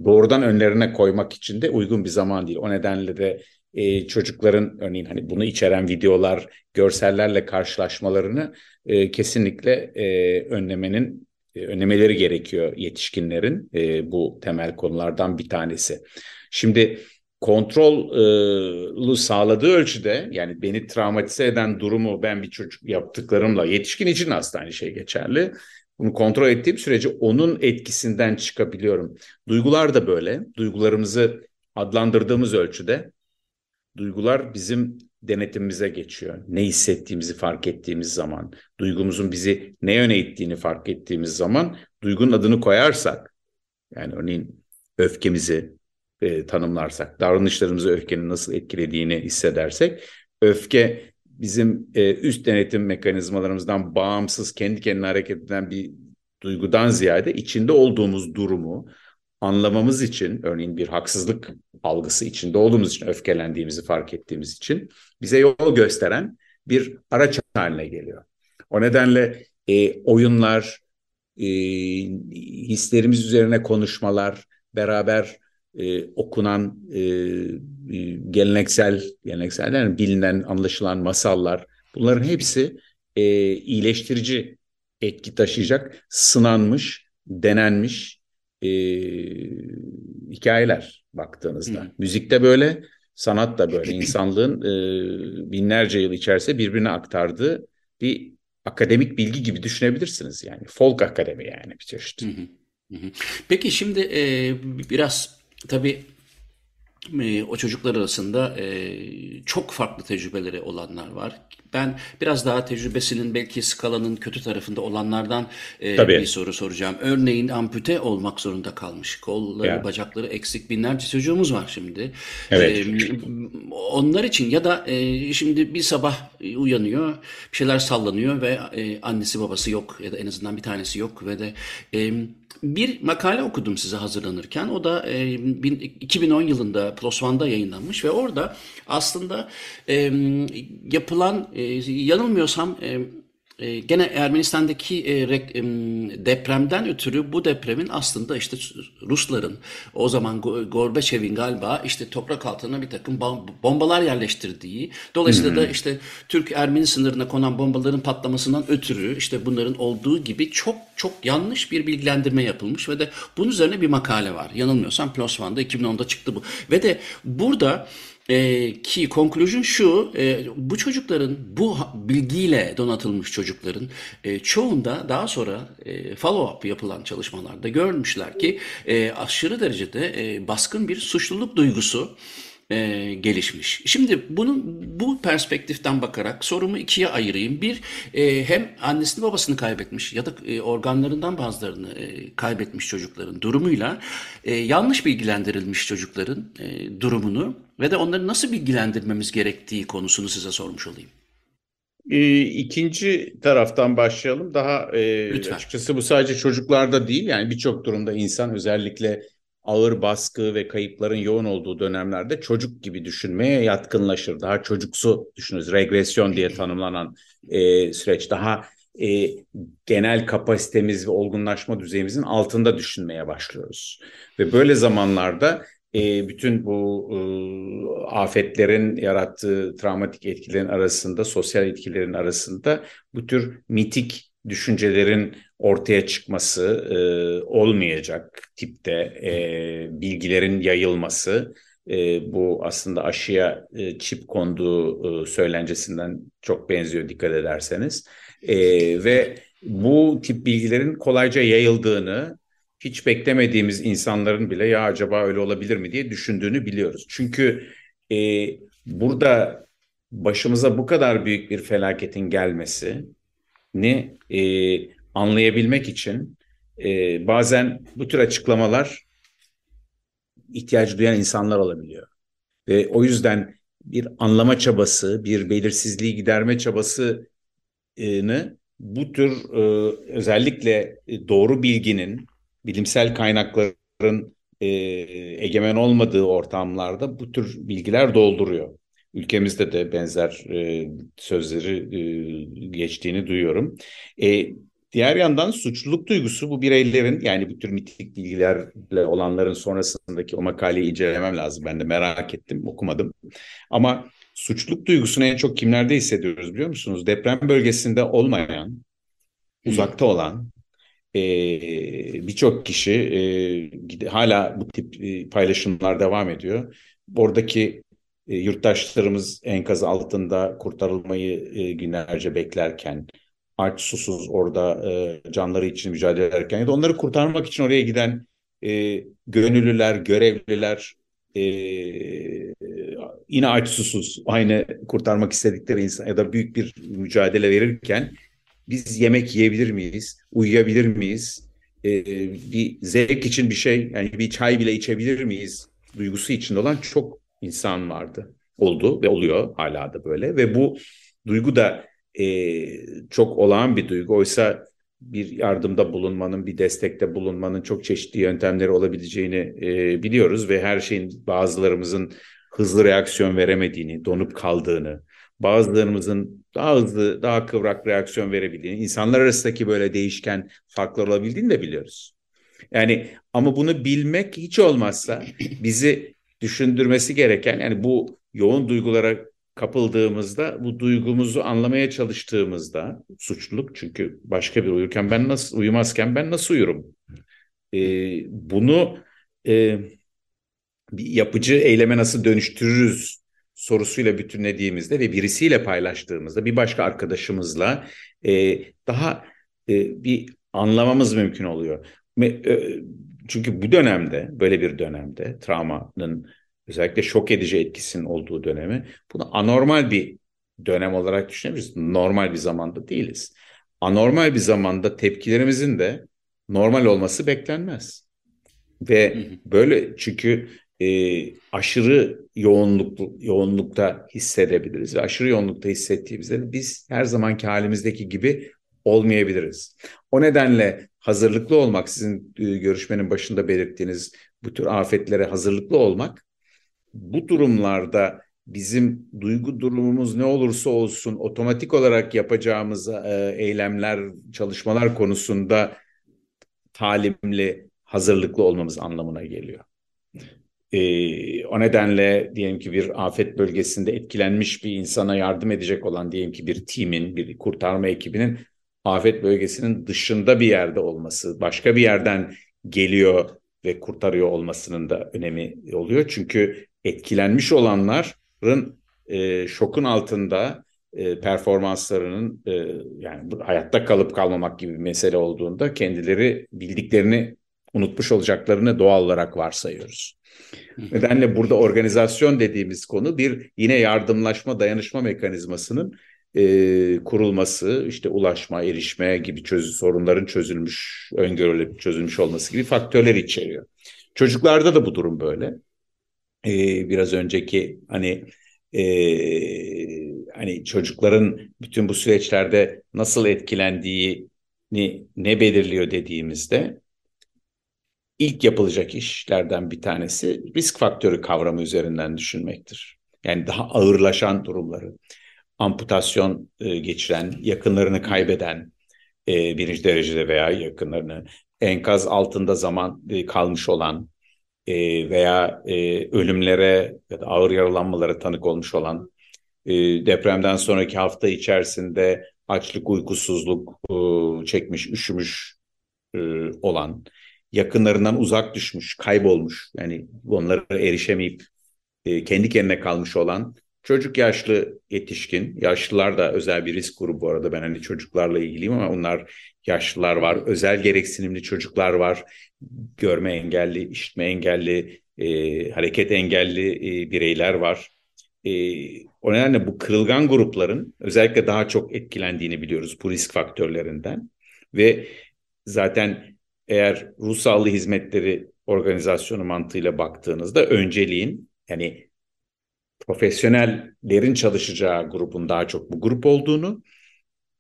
Speaker 2: doğrudan önlerine koymak için de uygun bir zaman değil. O nedenle de e, çocukların örneğin hani bunu içeren videolar, görsellerle karşılaşmalarını e, kesinlikle e, önlemenin e, önlemeleri gerekiyor yetişkinlerin e, bu temel konulardan bir tanesi. Şimdi kontrolü sağladığı ölçüde yani beni travmatize eden durumu ben bir çocuk yaptıklarımla yetişkin için aslında aynı şey geçerli. Bunu kontrol ettiğim sürece onun etkisinden çıkabiliyorum. Duygular da böyle. Duygularımızı adlandırdığımız ölçüde Duygular bizim denetimimize geçiyor. Ne hissettiğimizi fark ettiğimiz zaman, duygumuzun bizi ne yöne ittiğini fark ettiğimiz zaman duygunun adını koyarsak, yani örneğin öfkemizi e, tanımlarsak, davranışlarımızı öfkenin nasıl etkilediğini hissedersek, öfke bizim e, üst denetim mekanizmalarımızdan bağımsız, kendi kendine hareket eden bir duygudan ziyade içinde olduğumuz durumu, anlamamız için örneğin bir haksızlık algısı içinde olduğumuz için öfkelendiğimizi fark ettiğimiz için bize yol gösteren bir araç haline geliyor. O nedenle e, oyunlar, e, hislerimiz üzerine konuşmalar, beraber e, okunan e, geleneksel, geleneksel yani bilinen, anlaşılan masallar bunların hepsi e, iyileştirici etki taşıyacak, sınanmış, denenmiş e, hikayeler baktığınızda. Hı. Müzikte böyle, sanat da böyle. İnsanlığın e, binlerce yıl içerisinde birbirine aktardığı bir akademik bilgi gibi düşünebilirsiniz yani. Folk akademi yani bir çeşit. Hı hı.
Speaker 1: Peki şimdi e, biraz tabii e, o çocuklar arasında e, çok farklı tecrübeleri olanlar var. Ben biraz daha tecrübesinin belki skalanın kötü tarafında olanlardan e, bir soru soracağım. Örneğin ampute olmak zorunda kalmış. Kolları, ya. bacakları eksik binlerce çocuğumuz var şimdi. Evet. E, onlar için ya da e, şimdi bir sabah uyanıyor, bir şeyler sallanıyor ve e, annesi babası yok ya da en azından bir tanesi yok ve de e, bir makale okudum size hazırlanırken. O da e, 2010 yılında PLOS ONE'da yayınlanmış ve orada aslında e, yapılan, e, yanılmıyorsam e, e, gene Ermenistan'daki e, re, e, depremden ötürü bu depremin aslında işte Rusların o zaman Gorbaçev'in galiba işte toprak altına bir takım bombalar yerleştirdiği dolayısıyla hmm. da işte Türk-Ermeni sınırına konan bombaların patlamasından ötürü işte bunların olduğu gibi çok çok yanlış bir bilgilendirme yapılmış ve de bunun üzerine bir makale var. Yanılmıyorsam PLOS ONE'da 2010'da çıktı bu. Ve de burada e, ki conclusion şu, e, bu çocukların, bu bilgiyle donatılmış çocukların e, çoğunda daha sonra e, follow-up yapılan çalışmalarda görmüşler ki e, aşırı derecede e, baskın bir suçluluk duygusu e, gelişmiş. Şimdi bunun bu perspektiften bakarak sorumu ikiye ayırayım. Bir e, hem annesini babasını kaybetmiş ya da e, organlarından bazılarını e, kaybetmiş çocukların durumuyla e, yanlış bilgilendirilmiş çocukların e, durumunu ve de onları nasıl bilgilendirmemiz gerektiği konusunu size sormuş olayım.
Speaker 2: E, ikinci taraftan başlayalım. Daha e, açıkçası bu sadece çocuklarda değil yani birçok durumda insan özellikle ağır baskı ve kayıpların yoğun olduğu dönemlerde çocuk gibi düşünmeye yatkınlaşır. Daha çocuksu düşünürüz. Regresyon diye tanımlanan e, süreç. Daha e, genel kapasitemiz ve olgunlaşma düzeyimizin altında düşünmeye başlıyoruz. Ve böyle zamanlarda e, bütün bu e, afetlerin yarattığı travmatik etkilerin arasında, sosyal etkilerin arasında bu tür mitik düşüncelerin ortaya çıkması e, olmayacak tipte e, bilgilerin yayılması e, bu aslında aşıya e, çip konduğu e, söylencesinden çok benziyor dikkat ederseniz e, ve bu tip bilgilerin kolayca yayıldığını hiç beklemediğimiz insanların bile ya acaba öyle olabilir mi diye düşündüğünü biliyoruz. Çünkü e, burada başımıza bu kadar büyük bir felaketin gelmesi ne anlayabilmek için e, bazen bu tür açıklamalar ihtiyacı duyan insanlar olabiliyor. Ve o yüzden bir anlama çabası, bir belirsizliği giderme çabasını bu tür e, özellikle doğru bilginin, bilimsel kaynakların e, egemen olmadığı ortamlarda bu tür bilgiler dolduruyor. Ülkemizde de benzer e, sözleri e, geçtiğini duyuyorum. E, diğer yandan suçluluk duygusu bu bireylerin yani bu tür mitik bilgilerle olanların sonrasındaki o makaleyi incelemem lazım. Ben de merak ettim, okumadım. Ama suçluluk duygusunu en çok kimlerde hissediyoruz biliyor musunuz? Deprem bölgesinde olmayan, uzakta olan e, birçok kişi e, hala bu tip e, paylaşımlar devam ediyor. Oradaki e, yurttaşlarımız enkaz altında kurtarılmayı e, günlerce beklerken, aç susuz orada e, canları için mücadele ederken ya da onları kurtarmak için oraya giden e, gönüllüler, görevliler e, yine aç susuz aynı kurtarmak istedikleri insan ya da büyük bir mücadele verirken biz yemek yiyebilir miyiz, uyuyabilir miyiz, e, bir zevk için bir şey yani bir çay bile içebilir miyiz duygusu içinde olan çok insan vardı. Oldu ve oluyor hala da böyle ve bu duygu da e, çok olağan bir duygu. Oysa bir yardımda bulunmanın, bir destekte bulunmanın çok çeşitli yöntemleri olabileceğini e, biliyoruz ve her şeyin bazılarımızın hızlı reaksiyon veremediğini, donup kaldığını, bazılarımızın daha hızlı, daha kıvrak reaksiyon verebildiğini, insanlar arasındaki böyle değişken farklar olabildiğini de biliyoruz. Yani ama bunu bilmek hiç olmazsa bizi düşündürmesi gereken yani bu yoğun duygulara kapıldığımızda bu duygumuzu anlamaya çalıştığımızda suçluluk çünkü başka bir uyurken ben nasıl uyumazken ben nasıl uyurum? Ee, bunu e, bir yapıcı eyleme nasıl dönüştürürüz sorusuyla bütünlediğimizde ve birisiyle paylaştığımızda bir başka arkadaşımızla e, daha e, bir anlamamız mümkün oluyor. E, çünkü bu dönemde böyle bir dönemde travmanın özellikle şok edici etkisinin olduğu dönemi bunu anormal bir dönem olarak düşünebiliriz. Normal bir zamanda değiliz. Anormal bir zamanda tepkilerimizin de normal olması beklenmez. Ve böyle çünkü e, aşırı yoğunluk yoğunlukta hissedebiliriz ve aşırı yoğunlukta hissettiğimizde biz her zamanki halimizdeki gibi olmayabiliriz. O nedenle hazırlıklı olmak sizin e, görüşmenin başında belirttiğiniz bu tür afetlere hazırlıklı olmak bu durumlarda bizim duygu durumumuz ne olursa olsun otomatik olarak yapacağımız e, eylemler, çalışmalar konusunda talimli, hazırlıklı olmamız anlamına geliyor. E, o nedenle diyelim ki bir afet bölgesinde etkilenmiş bir insana yardım edecek olan diyelim ki bir timin, bir kurtarma ekibinin afet bölgesinin dışında bir yerde olması, başka bir yerden geliyor ve kurtarıyor olmasının da önemi oluyor. Çünkü etkilenmiş olanların e, şokun altında e, performanslarının e, yani hayatta kalıp kalmamak gibi bir mesele olduğunda kendileri bildiklerini unutmuş olacaklarını doğal olarak varsayıyoruz. Nedenle burada organizasyon dediğimiz konu bir yine yardımlaşma, dayanışma mekanizmasının e, kurulması, işte ulaşma, erişme gibi çöz sorunların çözülmüş, öngörülüp çözülmüş olması gibi faktörler içeriyor. Çocuklarda da bu durum böyle e, biraz önceki hani e, hani çocukların bütün bu süreçlerde nasıl etkilendiğini ne belirliyor dediğimizde ilk yapılacak işlerden bir tanesi risk faktörü kavramı üzerinden düşünmektir. Yani daha ağırlaşan durumları, amputasyon e, geçiren, yakınlarını kaybeden, e, birinci derecede veya yakınlarını enkaz altında zaman e, kalmış olan e, veya e, ölümlere ya da ağır yaralanmalara tanık olmuş olan e, depremden sonraki hafta içerisinde açlık, uykusuzluk e, çekmiş, üşümüş e, olan, yakınlarından uzak düşmüş, kaybolmuş, yani onlara erişemeyip e, kendi kendine kalmış olan çocuk, yaşlı, yetişkin, yaşlılar da özel bir risk grubu bu arada. Ben hani çocuklarla ilgiliyim ama onlar yaşlılar var, özel gereksinimli çocuklar var, görme engelli, işitme engelli, e, hareket engelli e, bireyler var. E, o nedenle bu kırılgan grupların özellikle daha çok etkilendiğini biliyoruz bu risk faktörlerinden. Ve zaten eğer ruh sağlığı hizmetleri organizasyonu mantığıyla baktığınızda önceliğin yani profesyonellerin çalışacağı grubun daha çok bu grup olduğunu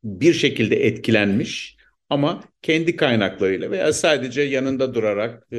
Speaker 2: bir şekilde etkilenmiş ama kendi kaynaklarıyla veya sadece yanında durarak e,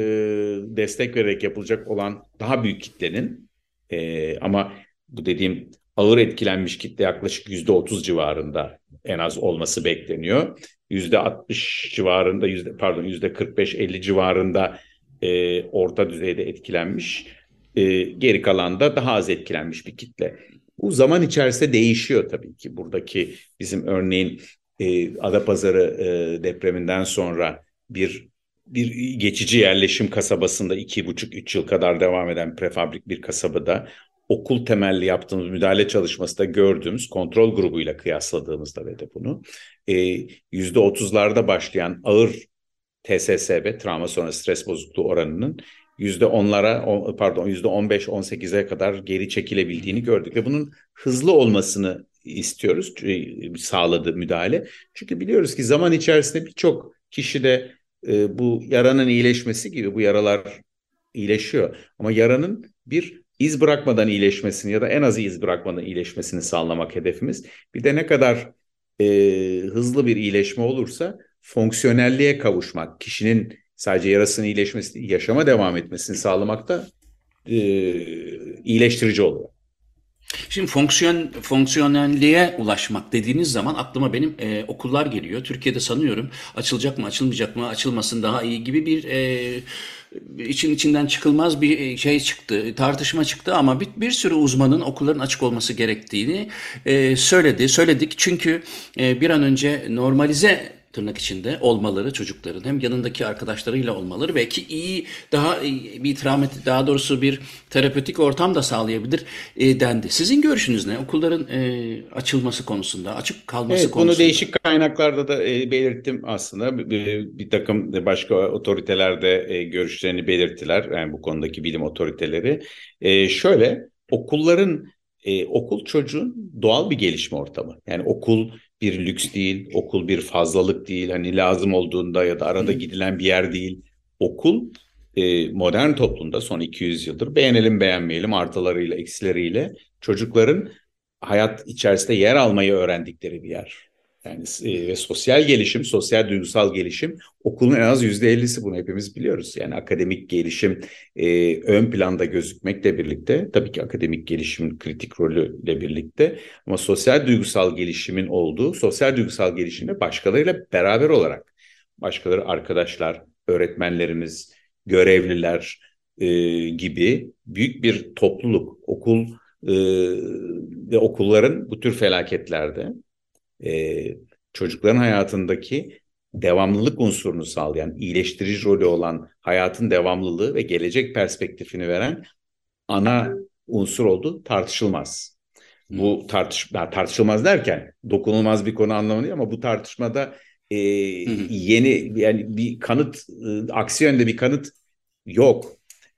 Speaker 2: destek vererek yapılacak olan daha büyük kitlenin e, ama bu dediğim ağır etkilenmiş kitle yaklaşık yüzde otuz civarında en az olması bekleniyor. Yüzde altmış civarında, yüzde pardon yüzde kırk beş elli civarında e, orta düzeyde etkilenmiş. E, geri kalan da daha az etkilenmiş bir kitle. Bu zaman içerisinde değişiyor tabii ki. Buradaki bizim örneğin e, Adapazarı e, depreminden sonra bir bir geçici yerleşim kasabasında iki buçuk üç yıl kadar devam eden prefabrik bir kasabada okul temelli yaptığımız müdahale çalışması da gördüğümüz kontrol grubuyla kıyasladığımızda ve de bunu yüzde otuzlarda başlayan ağır TSSB travma sonrası stres bozukluğu oranının yüzde onlara pardon yüzde on beş on sekize kadar geri çekilebildiğini gördük ve bunun hızlı olmasını istiyoruz sağladı müdahale. Çünkü biliyoruz ki zaman içerisinde birçok kişide e, bu yaranın iyileşmesi gibi bu yaralar iyileşiyor. Ama yaranın bir iz bırakmadan iyileşmesini ya da en az iz bırakmadan iyileşmesini sağlamak hedefimiz. Bir de ne kadar e, hızlı bir iyileşme olursa fonksiyonelliğe kavuşmak, kişinin sadece yarasının iyileşmesi, yaşama devam etmesini sağlamak da e, iyileştirici oluyor.
Speaker 1: Şimdi fonksiyon fonksiyonelliğe ulaşmak dediğiniz zaman aklıma benim e, okullar geliyor. Türkiye'de sanıyorum açılacak mı açılmayacak mı açılmasın daha iyi gibi bir e, için içinden çıkılmaz bir e, şey çıktı, tartışma çıktı ama bir, bir sürü uzmanın okulların açık olması gerektiğini e, söyledi. Söyledik çünkü e, bir an önce normalize tırnak içinde olmaları çocukların hem yanındaki arkadaşlarıyla olmaları belki iyi daha bir travmatik daha doğrusu bir terapötik ortam da sağlayabilir e, dendi. Sizin görüşünüz ne? Okulların e, açılması konusunda, açık kalması
Speaker 2: evet,
Speaker 1: konusunda.
Speaker 2: Bunu değişik kaynaklarda da e, belirttim aslında. Bir, bir takım başka otoriteler de e, görüşlerini belirttiler. Yani bu konudaki bilim otoriteleri. E, şöyle okulların e, okul çocuğun doğal bir gelişme ortamı. Yani okul bir lüks değil, okul bir fazlalık değil. Hani lazım olduğunda ya da arada gidilen bir yer değil. Okul e, modern toplumda son 200 yıldır beğenelim beğenmeyelim artılarıyla eksileriyle çocukların hayat içerisinde yer almayı öğrendikleri bir yer. Yani e, sosyal gelişim, sosyal duygusal gelişim okulun en az yüzde ellisi bunu hepimiz biliyoruz. Yani akademik gelişim e, ön planda gözükmekle birlikte tabii ki akademik gelişimin kritik rolüyle birlikte ama sosyal duygusal gelişimin olduğu sosyal duygusal gelişimde başkalarıyla beraber olarak başkaları arkadaşlar, öğretmenlerimiz, görevliler e, gibi büyük bir topluluk, okul e, ve okulların bu tür felaketlerde e, çocukların hayatındaki devamlılık unsurunu sağlayan, iyileştirici rolü olan hayatın devamlılığı ve gelecek perspektifini veren ana unsur oldu tartışılmaz. Hmm. Bu tartış tartışılmaz derken dokunulmaz bir konu anlamında değil ama bu tartışmada e, hmm. yeni yani bir kanıt e, aksi yönde bir kanıt yok.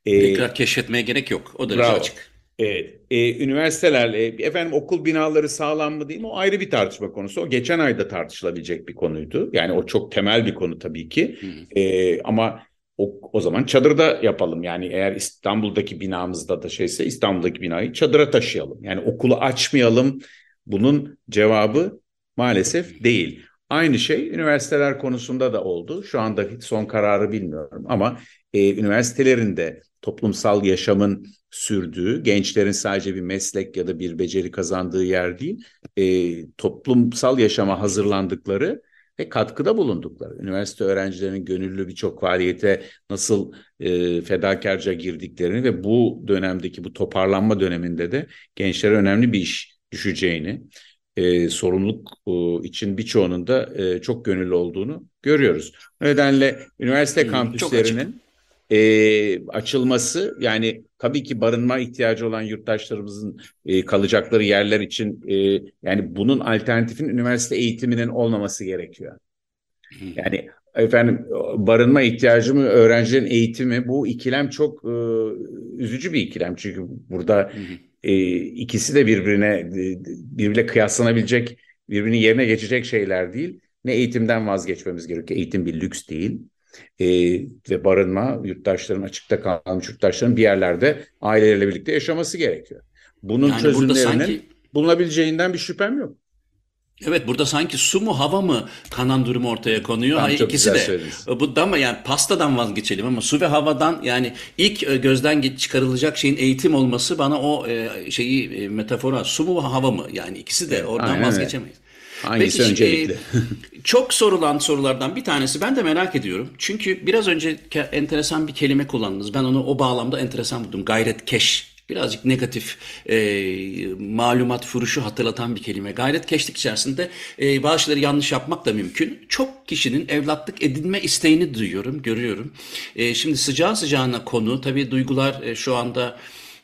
Speaker 1: E, Tekrar keşfetmeye gerek yok. O derece bravo. açık.
Speaker 2: Evet, e, üniversitelerle efendim okul binaları sağlam mı değil mi? O ayrı bir tartışma konusu. O geçen ayda tartışılabilecek bir konuydu. Yani o çok temel bir konu tabii ki. E, ama o, o zaman çadırda yapalım. Yani eğer İstanbul'daki binamızda da şeyse İstanbul'daki binayı çadıra taşıyalım. Yani okulu açmayalım. Bunun cevabı maalesef değil. Aynı şey üniversiteler konusunda da oldu. Şu anda son kararı bilmiyorum ama e, üniversitelerinde toplumsal yaşamın sürdüğü, gençlerin sadece bir meslek ya da bir beceri kazandığı yer değil, e, toplumsal yaşama hazırlandıkları ve katkıda bulundukları. Üniversite öğrencilerinin gönüllü birçok faaliyete nasıl e, fedakarca girdiklerini ve bu dönemdeki bu toparlanma döneminde de gençlere önemli bir iş düşeceğini, e, sorumluluk e, için birçoğunun da e, çok gönüllü olduğunu görüyoruz. O nedenle üniversite kampüslerinin e, açılması yani tabii ki barınma ihtiyacı olan yurttaşlarımızın e, kalacakları yerler için e, yani bunun alternatifin üniversite eğitiminin olmaması gerekiyor. Yani efendim barınma ihtiyacı mı öğrencilerin eğitimi bu ikilem çok e, üzücü bir ikilem çünkü burada e, ikisi de birbirine birbirine kıyaslanabilecek birbirini yerine geçecek şeyler değil. Ne eğitimden vazgeçmemiz gerekiyor. Eğitim bir lüks değil e, ve barınma yurttaşların açıkta kalmış yurttaşların bir yerlerde aileleriyle birlikte yaşaması gerekiyor. Bunun yani çözümlerinin sanki... bulunabileceğinden bir şüphem yok.
Speaker 1: Evet burada sanki su mu hava mı kanan durumu ortaya konuyor. Hayır ikisi de. Söylediniz. Bu da ama yani pastadan vazgeçelim ama su ve havadan yani ilk e, gözden çıkarılacak şeyin eğitim olması bana o e, şeyi e, metafora su mu hava mı yani ikisi de oradan Aynen vazgeçemeyiz. Evet.
Speaker 2: Hangisi Peki, öncelikli? E,
Speaker 1: çok sorulan sorulardan bir tanesi ben de merak ediyorum. Çünkü biraz önce enteresan bir kelime kullandınız. Ben onu o bağlamda enteresan buldum. Gayret keş. Birazcık negatif e, malumat furuşu hatırlatan bir kelime. Gayret keşlik içerisinde e, bazı şeyleri yanlış yapmak da mümkün. Çok kişinin evlatlık edinme isteğini duyuyorum, görüyorum. E, şimdi sıcağı sıcağına konu, tabii duygular e, şu anda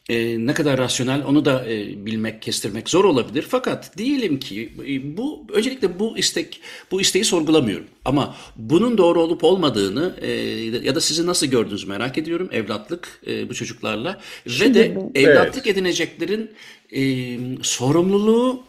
Speaker 1: e, ne kadar rasyonel onu da e, bilmek, kestirmek zor olabilir. Fakat diyelim ki e, bu öncelikle bu istek bu isteği sorgulamıyorum. Ama bunun doğru olup olmadığını e, ya da sizi nasıl gördünüz merak ediyorum evlatlık e, bu çocuklarla Şimdi ve de bu, evlatlık evet. edineceklerin e, sorumluluğu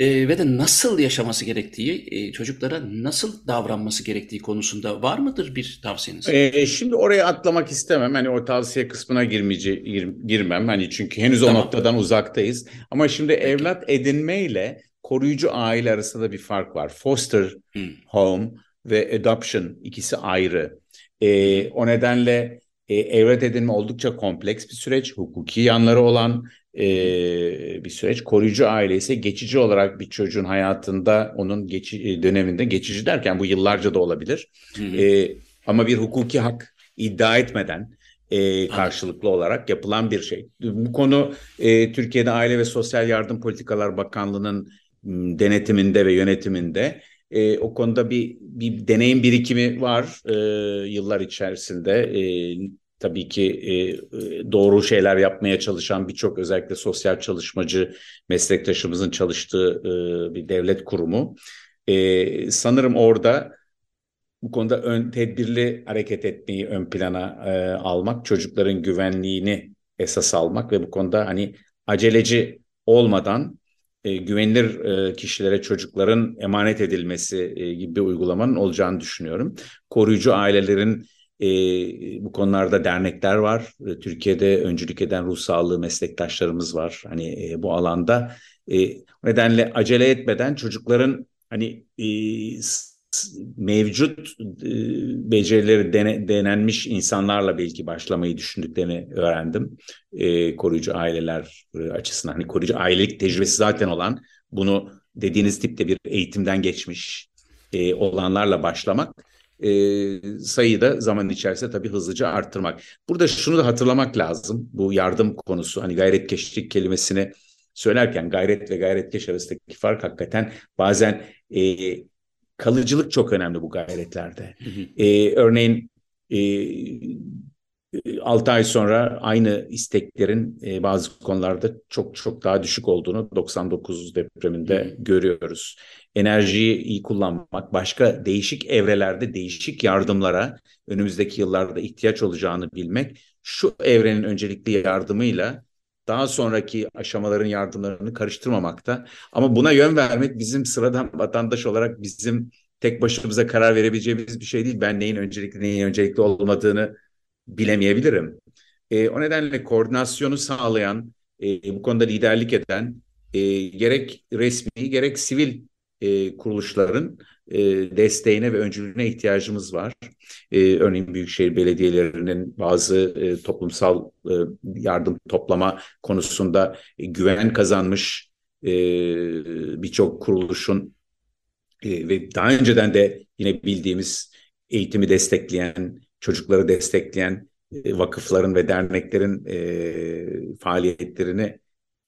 Speaker 1: e, ve de nasıl yaşaması gerektiği, e, çocuklara nasıl davranması gerektiği konusunda var mıdır bir tavsiyeniz?
Speaker 2: E, şimdi oraya atlamak istemem. Hani o tavsiye kısmına girmeyece, gir, girmem. Hani çünkü henüz tamam. o noktadan uzaktayız. Ama şimdi Peki. evlat edinmeyle koruyucu aile arasında bir fark var. Foster hmm. home ve adoption ikisi ayrı. E, o nedenle e, evlat edinme oldukça kompleks bir süreç, hukuki yanları olan e, bir süreç. Koruyucu aile ise geçici olarak bir çocuğun hayatında onun geçi, e, döneminde geçici derken bu yıllarca da olabilir. E, ama bir hukuki hak iddia etmeden e, karşılıklı olarak yapılan bir şey. Bu konu e, Türkiye'de Aile ve Sosyal Yardım Politikalar Bakanlığı'nın denetiminde ve yönetiminde e, o konuda bir bir deneyim birikimi var e, yıllar içerisinde. E, tabii ki e, e, doğru şeyler yapmaya çalışan birçok özellikle sosyal çalışmacı meslektaşımızın çalıştığı e, bir devlet kurumu. E, sanırım orada bu konuda ön tedbirli hareket etmeyi ön plana e, almak, çocukların güvenliğini esas almak ve bu konuda hani aceleci olmadan e, güvenilir e, kişilere çocukların emanet edilmesi e, gibi bir uygulamanın olacağını düşünüyorum. Koruyucu ailelerin e, bu konularda dernekler var. Türkiye'de öncülük eden ruh sağlığı meslektaşlarımız var. Hani e, bu alanda e, nedenle acele etmeden çocukların hani e, mevcut e, becerileri dene, denenmiş insanlarla belki başlamayı düşündüklerini öğrendim. E, koruyucu aileler açısından hani koruyucu ailelik tecrübesi zaten olan bunu dediğiniz tipte bir eğitimden geçmiş e, olanlarla başlamak e, sayıyı da zaman içerisinde tabii hızlıca arttırmak. Burada şunu da hatırlamak lazım. Bu yardım konusu hani gayretkeşlik kelimesini söylerken gayret ve gayretkeş arasındaki fark hakikaten bazen e, kalıcılık çok önemli bu gayretlerde. E, örneğin e, 6 ay sonra aynı isteklerin e, bazı konularda çok çok daha düşük olduğunu 99 depreminde görüyoruz. Enerjiyi iyi kullanmak, başka değişik evrelerde değişik yardımlara önümüzdeki yıllarda ihtiyaç olacağını bilmek, şu evrenin öncelikli yardımıyla daha sonraki aşamaların yardımlarını karıştırmamakta. Ama buna yön vermek bizim sıradan vatandaş olarak bizim tek başımıza karar verebileceğimiz bir şey değil. Ben neyin öncelikli neyin öncelikli olmadığını bilemeyebilirim. E, o nedenle koordinasyonu sağlayan, e, bu konuda liderlik eden e, gerek resmi gerek sivil e, kuruluşların e, desteğine ve öncülüğüne ihtiyacımız var. E, örneğin büyükşehir belediyelerinin bazı e, toplumsal e, yardım toplama konusunda e, güven kazanmış e, birçok kuruluşun e, ve daha önceden de yine bildiğimiz eğitimi destekleyen, çocukları destekleyen e, vakıfların ve derneklerin e, faaliyetlerini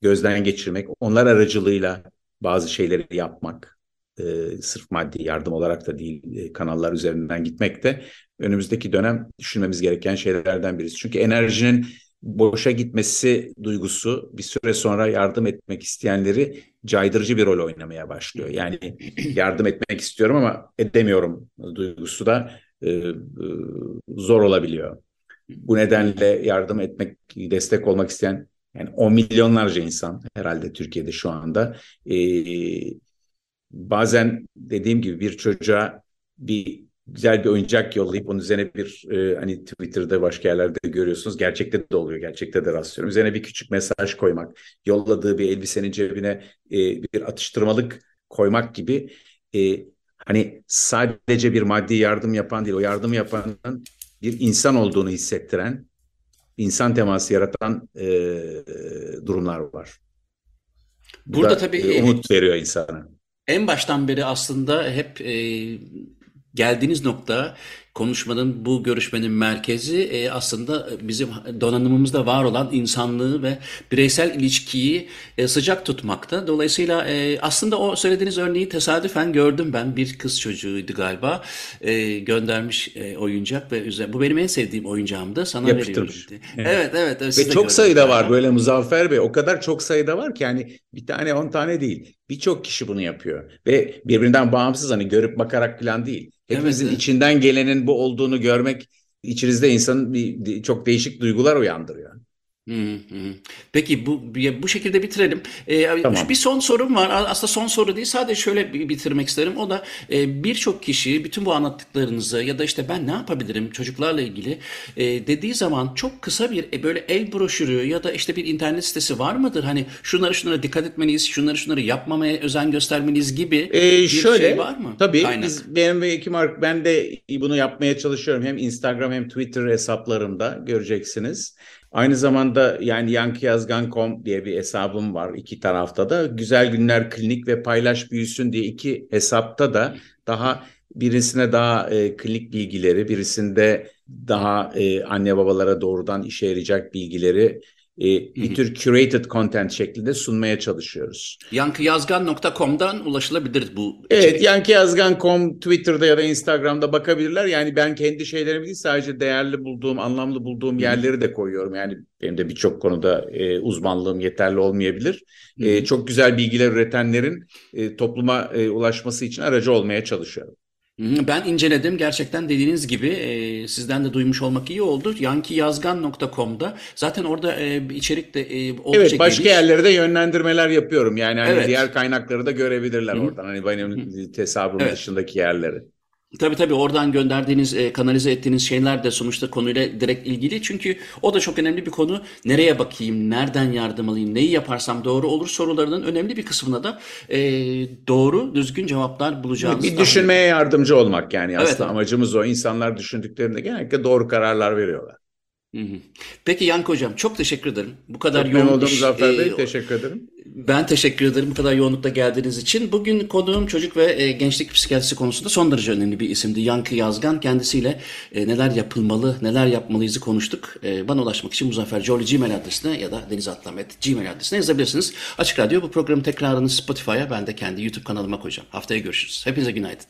Speaker 2: gözden geçirmek, onlar aracılığıyla bazı şeyleri yapmak, e, sırf maddi yardım olarak da değil, kanallar üzerinden gitmek de önümüzdeki dönem düşünmemiz gereken şeylerden birisi. Çünkü enerjinin boşa gitmesi duygusu bir süre sonra yardım etmek isteyenleri caydırıcı bir rol oynamaya başlıyor. Yani yardım etmek istiyorum ama edemiyorum duygusu da e, e, zor olabiliyor. Bu nedenle yardım etmek, destek olmak isteyen yani 10 milyonlarca insan herhalde Türkiye'de şu anda e, bazen dediğim gibi bir çocuğa bir güzel bir oyuncak yollayıp onun üzerine bir e, hani Twitter'da başka yerlerde görüyorsunuz. Gerçekte de oluyor. Gerçekte de rastlıyorum. Üzerine bir küçük mesaj koymak, yolladığı bir elbisenin cebine e, bir atıştırmalık koymak gibi e, hani sadece bir maddi yardım yapan değil, o yardım yapanın bir insan olduğunu hissettiren, insan teması yaratan e, durumlar var. Bu
Speaker 1: Burada
Speaker 2: da,
Speaker 1: tabii
Speaker 2: e, umut veriyor insana.
Speaker 1: en baştan beri aslında hep e, geldiğiniz nokta konuşmanın bu görüşmenin merkezi e, aslında bizim donanımımızda var olan insanlığı ve bireysel ilişkiyi e, sıcak tutmakta. Dolayısıyla e, aslında o söylediğiniz örneği tesadüfen gördüm ben. Bir kız çocuğuydu galiba. E, göndermiş e, oyuncak ve üzerine bu benim en sevdiğim oyuncağımdı. Sana veriyorum.
Speaker 2: Yapıştırmış.
Speaker 1: diye.
Speaker 2: Evet.
Speaker 1: Evet evet. evet
Speaker 2: Ve çok sayıda var böyle Muzaffer Bey. O kadar çok sayıda var ki yani bir tane on tane değil. Birçok kişi bunu yapıyor. Ve birbirinden bağımsız hani görüp bakarak falan değil. Hepimizin
Speaker 1: Evet, evet.
Speaker 2: içinden gelenin bu olduğunu görmek içinizde insanın bir, çok değişik duygular uyandırıyor.
Speaker 1: Hı hı. Peki bu bu şekilde bitirelim. Ee,
Speaker 2: Tamam.
Speaker 1: bir son sorum var. Aslında son soru değil. Sadece şöyle bitirmek isterim. O da e, birçok kişi bütün bu anlattıklarınızı ya da işte ben ne yapabilirim çocuklarla ilgili e, dediği zaman çok kısa bir e, böyle el broşürü ya da işte bir internet sitesi var mıdır? Hani şunlara şunlara dikkat etmeliyiz, şunları şunları yapmamaya özen göstermeliyiz gibi
Speaker 2: Ee,
Speaker 1: bir
Speaker 2: şöyle
Speaker 1: şey var mı?
Speaker 2: tabii
Speaker 1: Kaynak.
Speaker 2: biz benim ve Ekim Ark ben de bunu yapmaya çalışıyorum. Hem Instagram hem Twitter hesaplarımda göreceksiniz. Aynı zamanda yani yankıyazgan.com diye bir hesabım var iki tarafta da. Güzel Günler Klinik ve Paylaş Büyüsün diye iki hesapta da daha birisine daha e, klinik bilgileri, birisinde daha e, anne babalara doğrudan işe yarayacak bilgileri e, bir tür curated content şeklinde sunmaya çalışıyoruz.
Speaker 1: Yankıyazgan.com'dan ulaşılabilir bu
Speaker 2: Evet,
Speaker 1: içerik.
Speaker 2: yankıyazgan.com Twitter'da ya da Instagram'da bakabilirler. Yani ben kendi şeylerimi değil sadece değerli bulduğum, anlamlı bulduğum yerleri de koyuyorum. Yani benim de birçok konuda e, uzmanlığım yeterli olmayabilir. E, çok güzel bilgiler üretenlerin e, topluma e, ulaşması için aracı olmaya çalışıyorum.
Speaker 1: Ben inceledim. Gerçekten dediğiniz gibi e, sizden de duymuş olmak iyi oldu. Yankiyazgan.com'da zaten orada e, içerik de e, oldukça
Speaker 2: Evet, başka
Speaker 1: geniş.
Speaker 2: yerlere de yönlendirmeler yapıyorum. Yani hani
Speaker 1: Evet.
Speaker 2: diğer kaynakları da görebilirler oradan. Hani benim hesabım
Speaker 1: Evet.
Speaker 2: dışındaki yerleri.
Speaker 1: Tabii tabii oradan gönderdiğiniz, e, kanalize ettiğiniz şeyler de sonuçta konuyla direkt ilgili. Çünkü o da çok önemli bir konu. Nereye bakayım, nereden yardım alayım, neyi yaparsam doğru olur sorularının önemli bir kısmına da e, doğru, düzgün cevaplar bulacağınızı
Speaker 2: Bir düşünmeye yardımcı olmak yani aslında
Speaker 1: evet.
Speaker 2: amacımız o. İnsanlar düşündüklerinde genellikle doğru kararlar veriyorlar.
Speaker 1: Hı hı. Peki Yankı Hocam çok teşekkür ederim. Bu kadar
Speaker 2: Çok
Speaker 1: yoğun
Speaker 2: oldum
Speaker 1: iş,
Speaker 2: Muzaffer Bey.
Speaker 1: e,
Speaker 2: Teşekkür ederim.
Speaker 1: Ben teşekkür ederim bu kadar yoğunlukla geldiğiniz için. Bugün konuğum çocuk ve e, gençlik psikiyatrisi konusunda son derece önemli bir isimdi. Yankı Yazgan kendisiyle e, neler yapılmalı, neler yapmalıyızı konuştuk. E, bana ulaşmak için Muzaffer Jolly Gmail adresine ya da Deniz Atlamet Gmail adresine yazabilirsiniz. Açık Radyo bu programın tekrarını Spotify'a ben de kendi YouTube kanalıma koyacağım. Haftaya görüşürüz. Hepinize günaydın.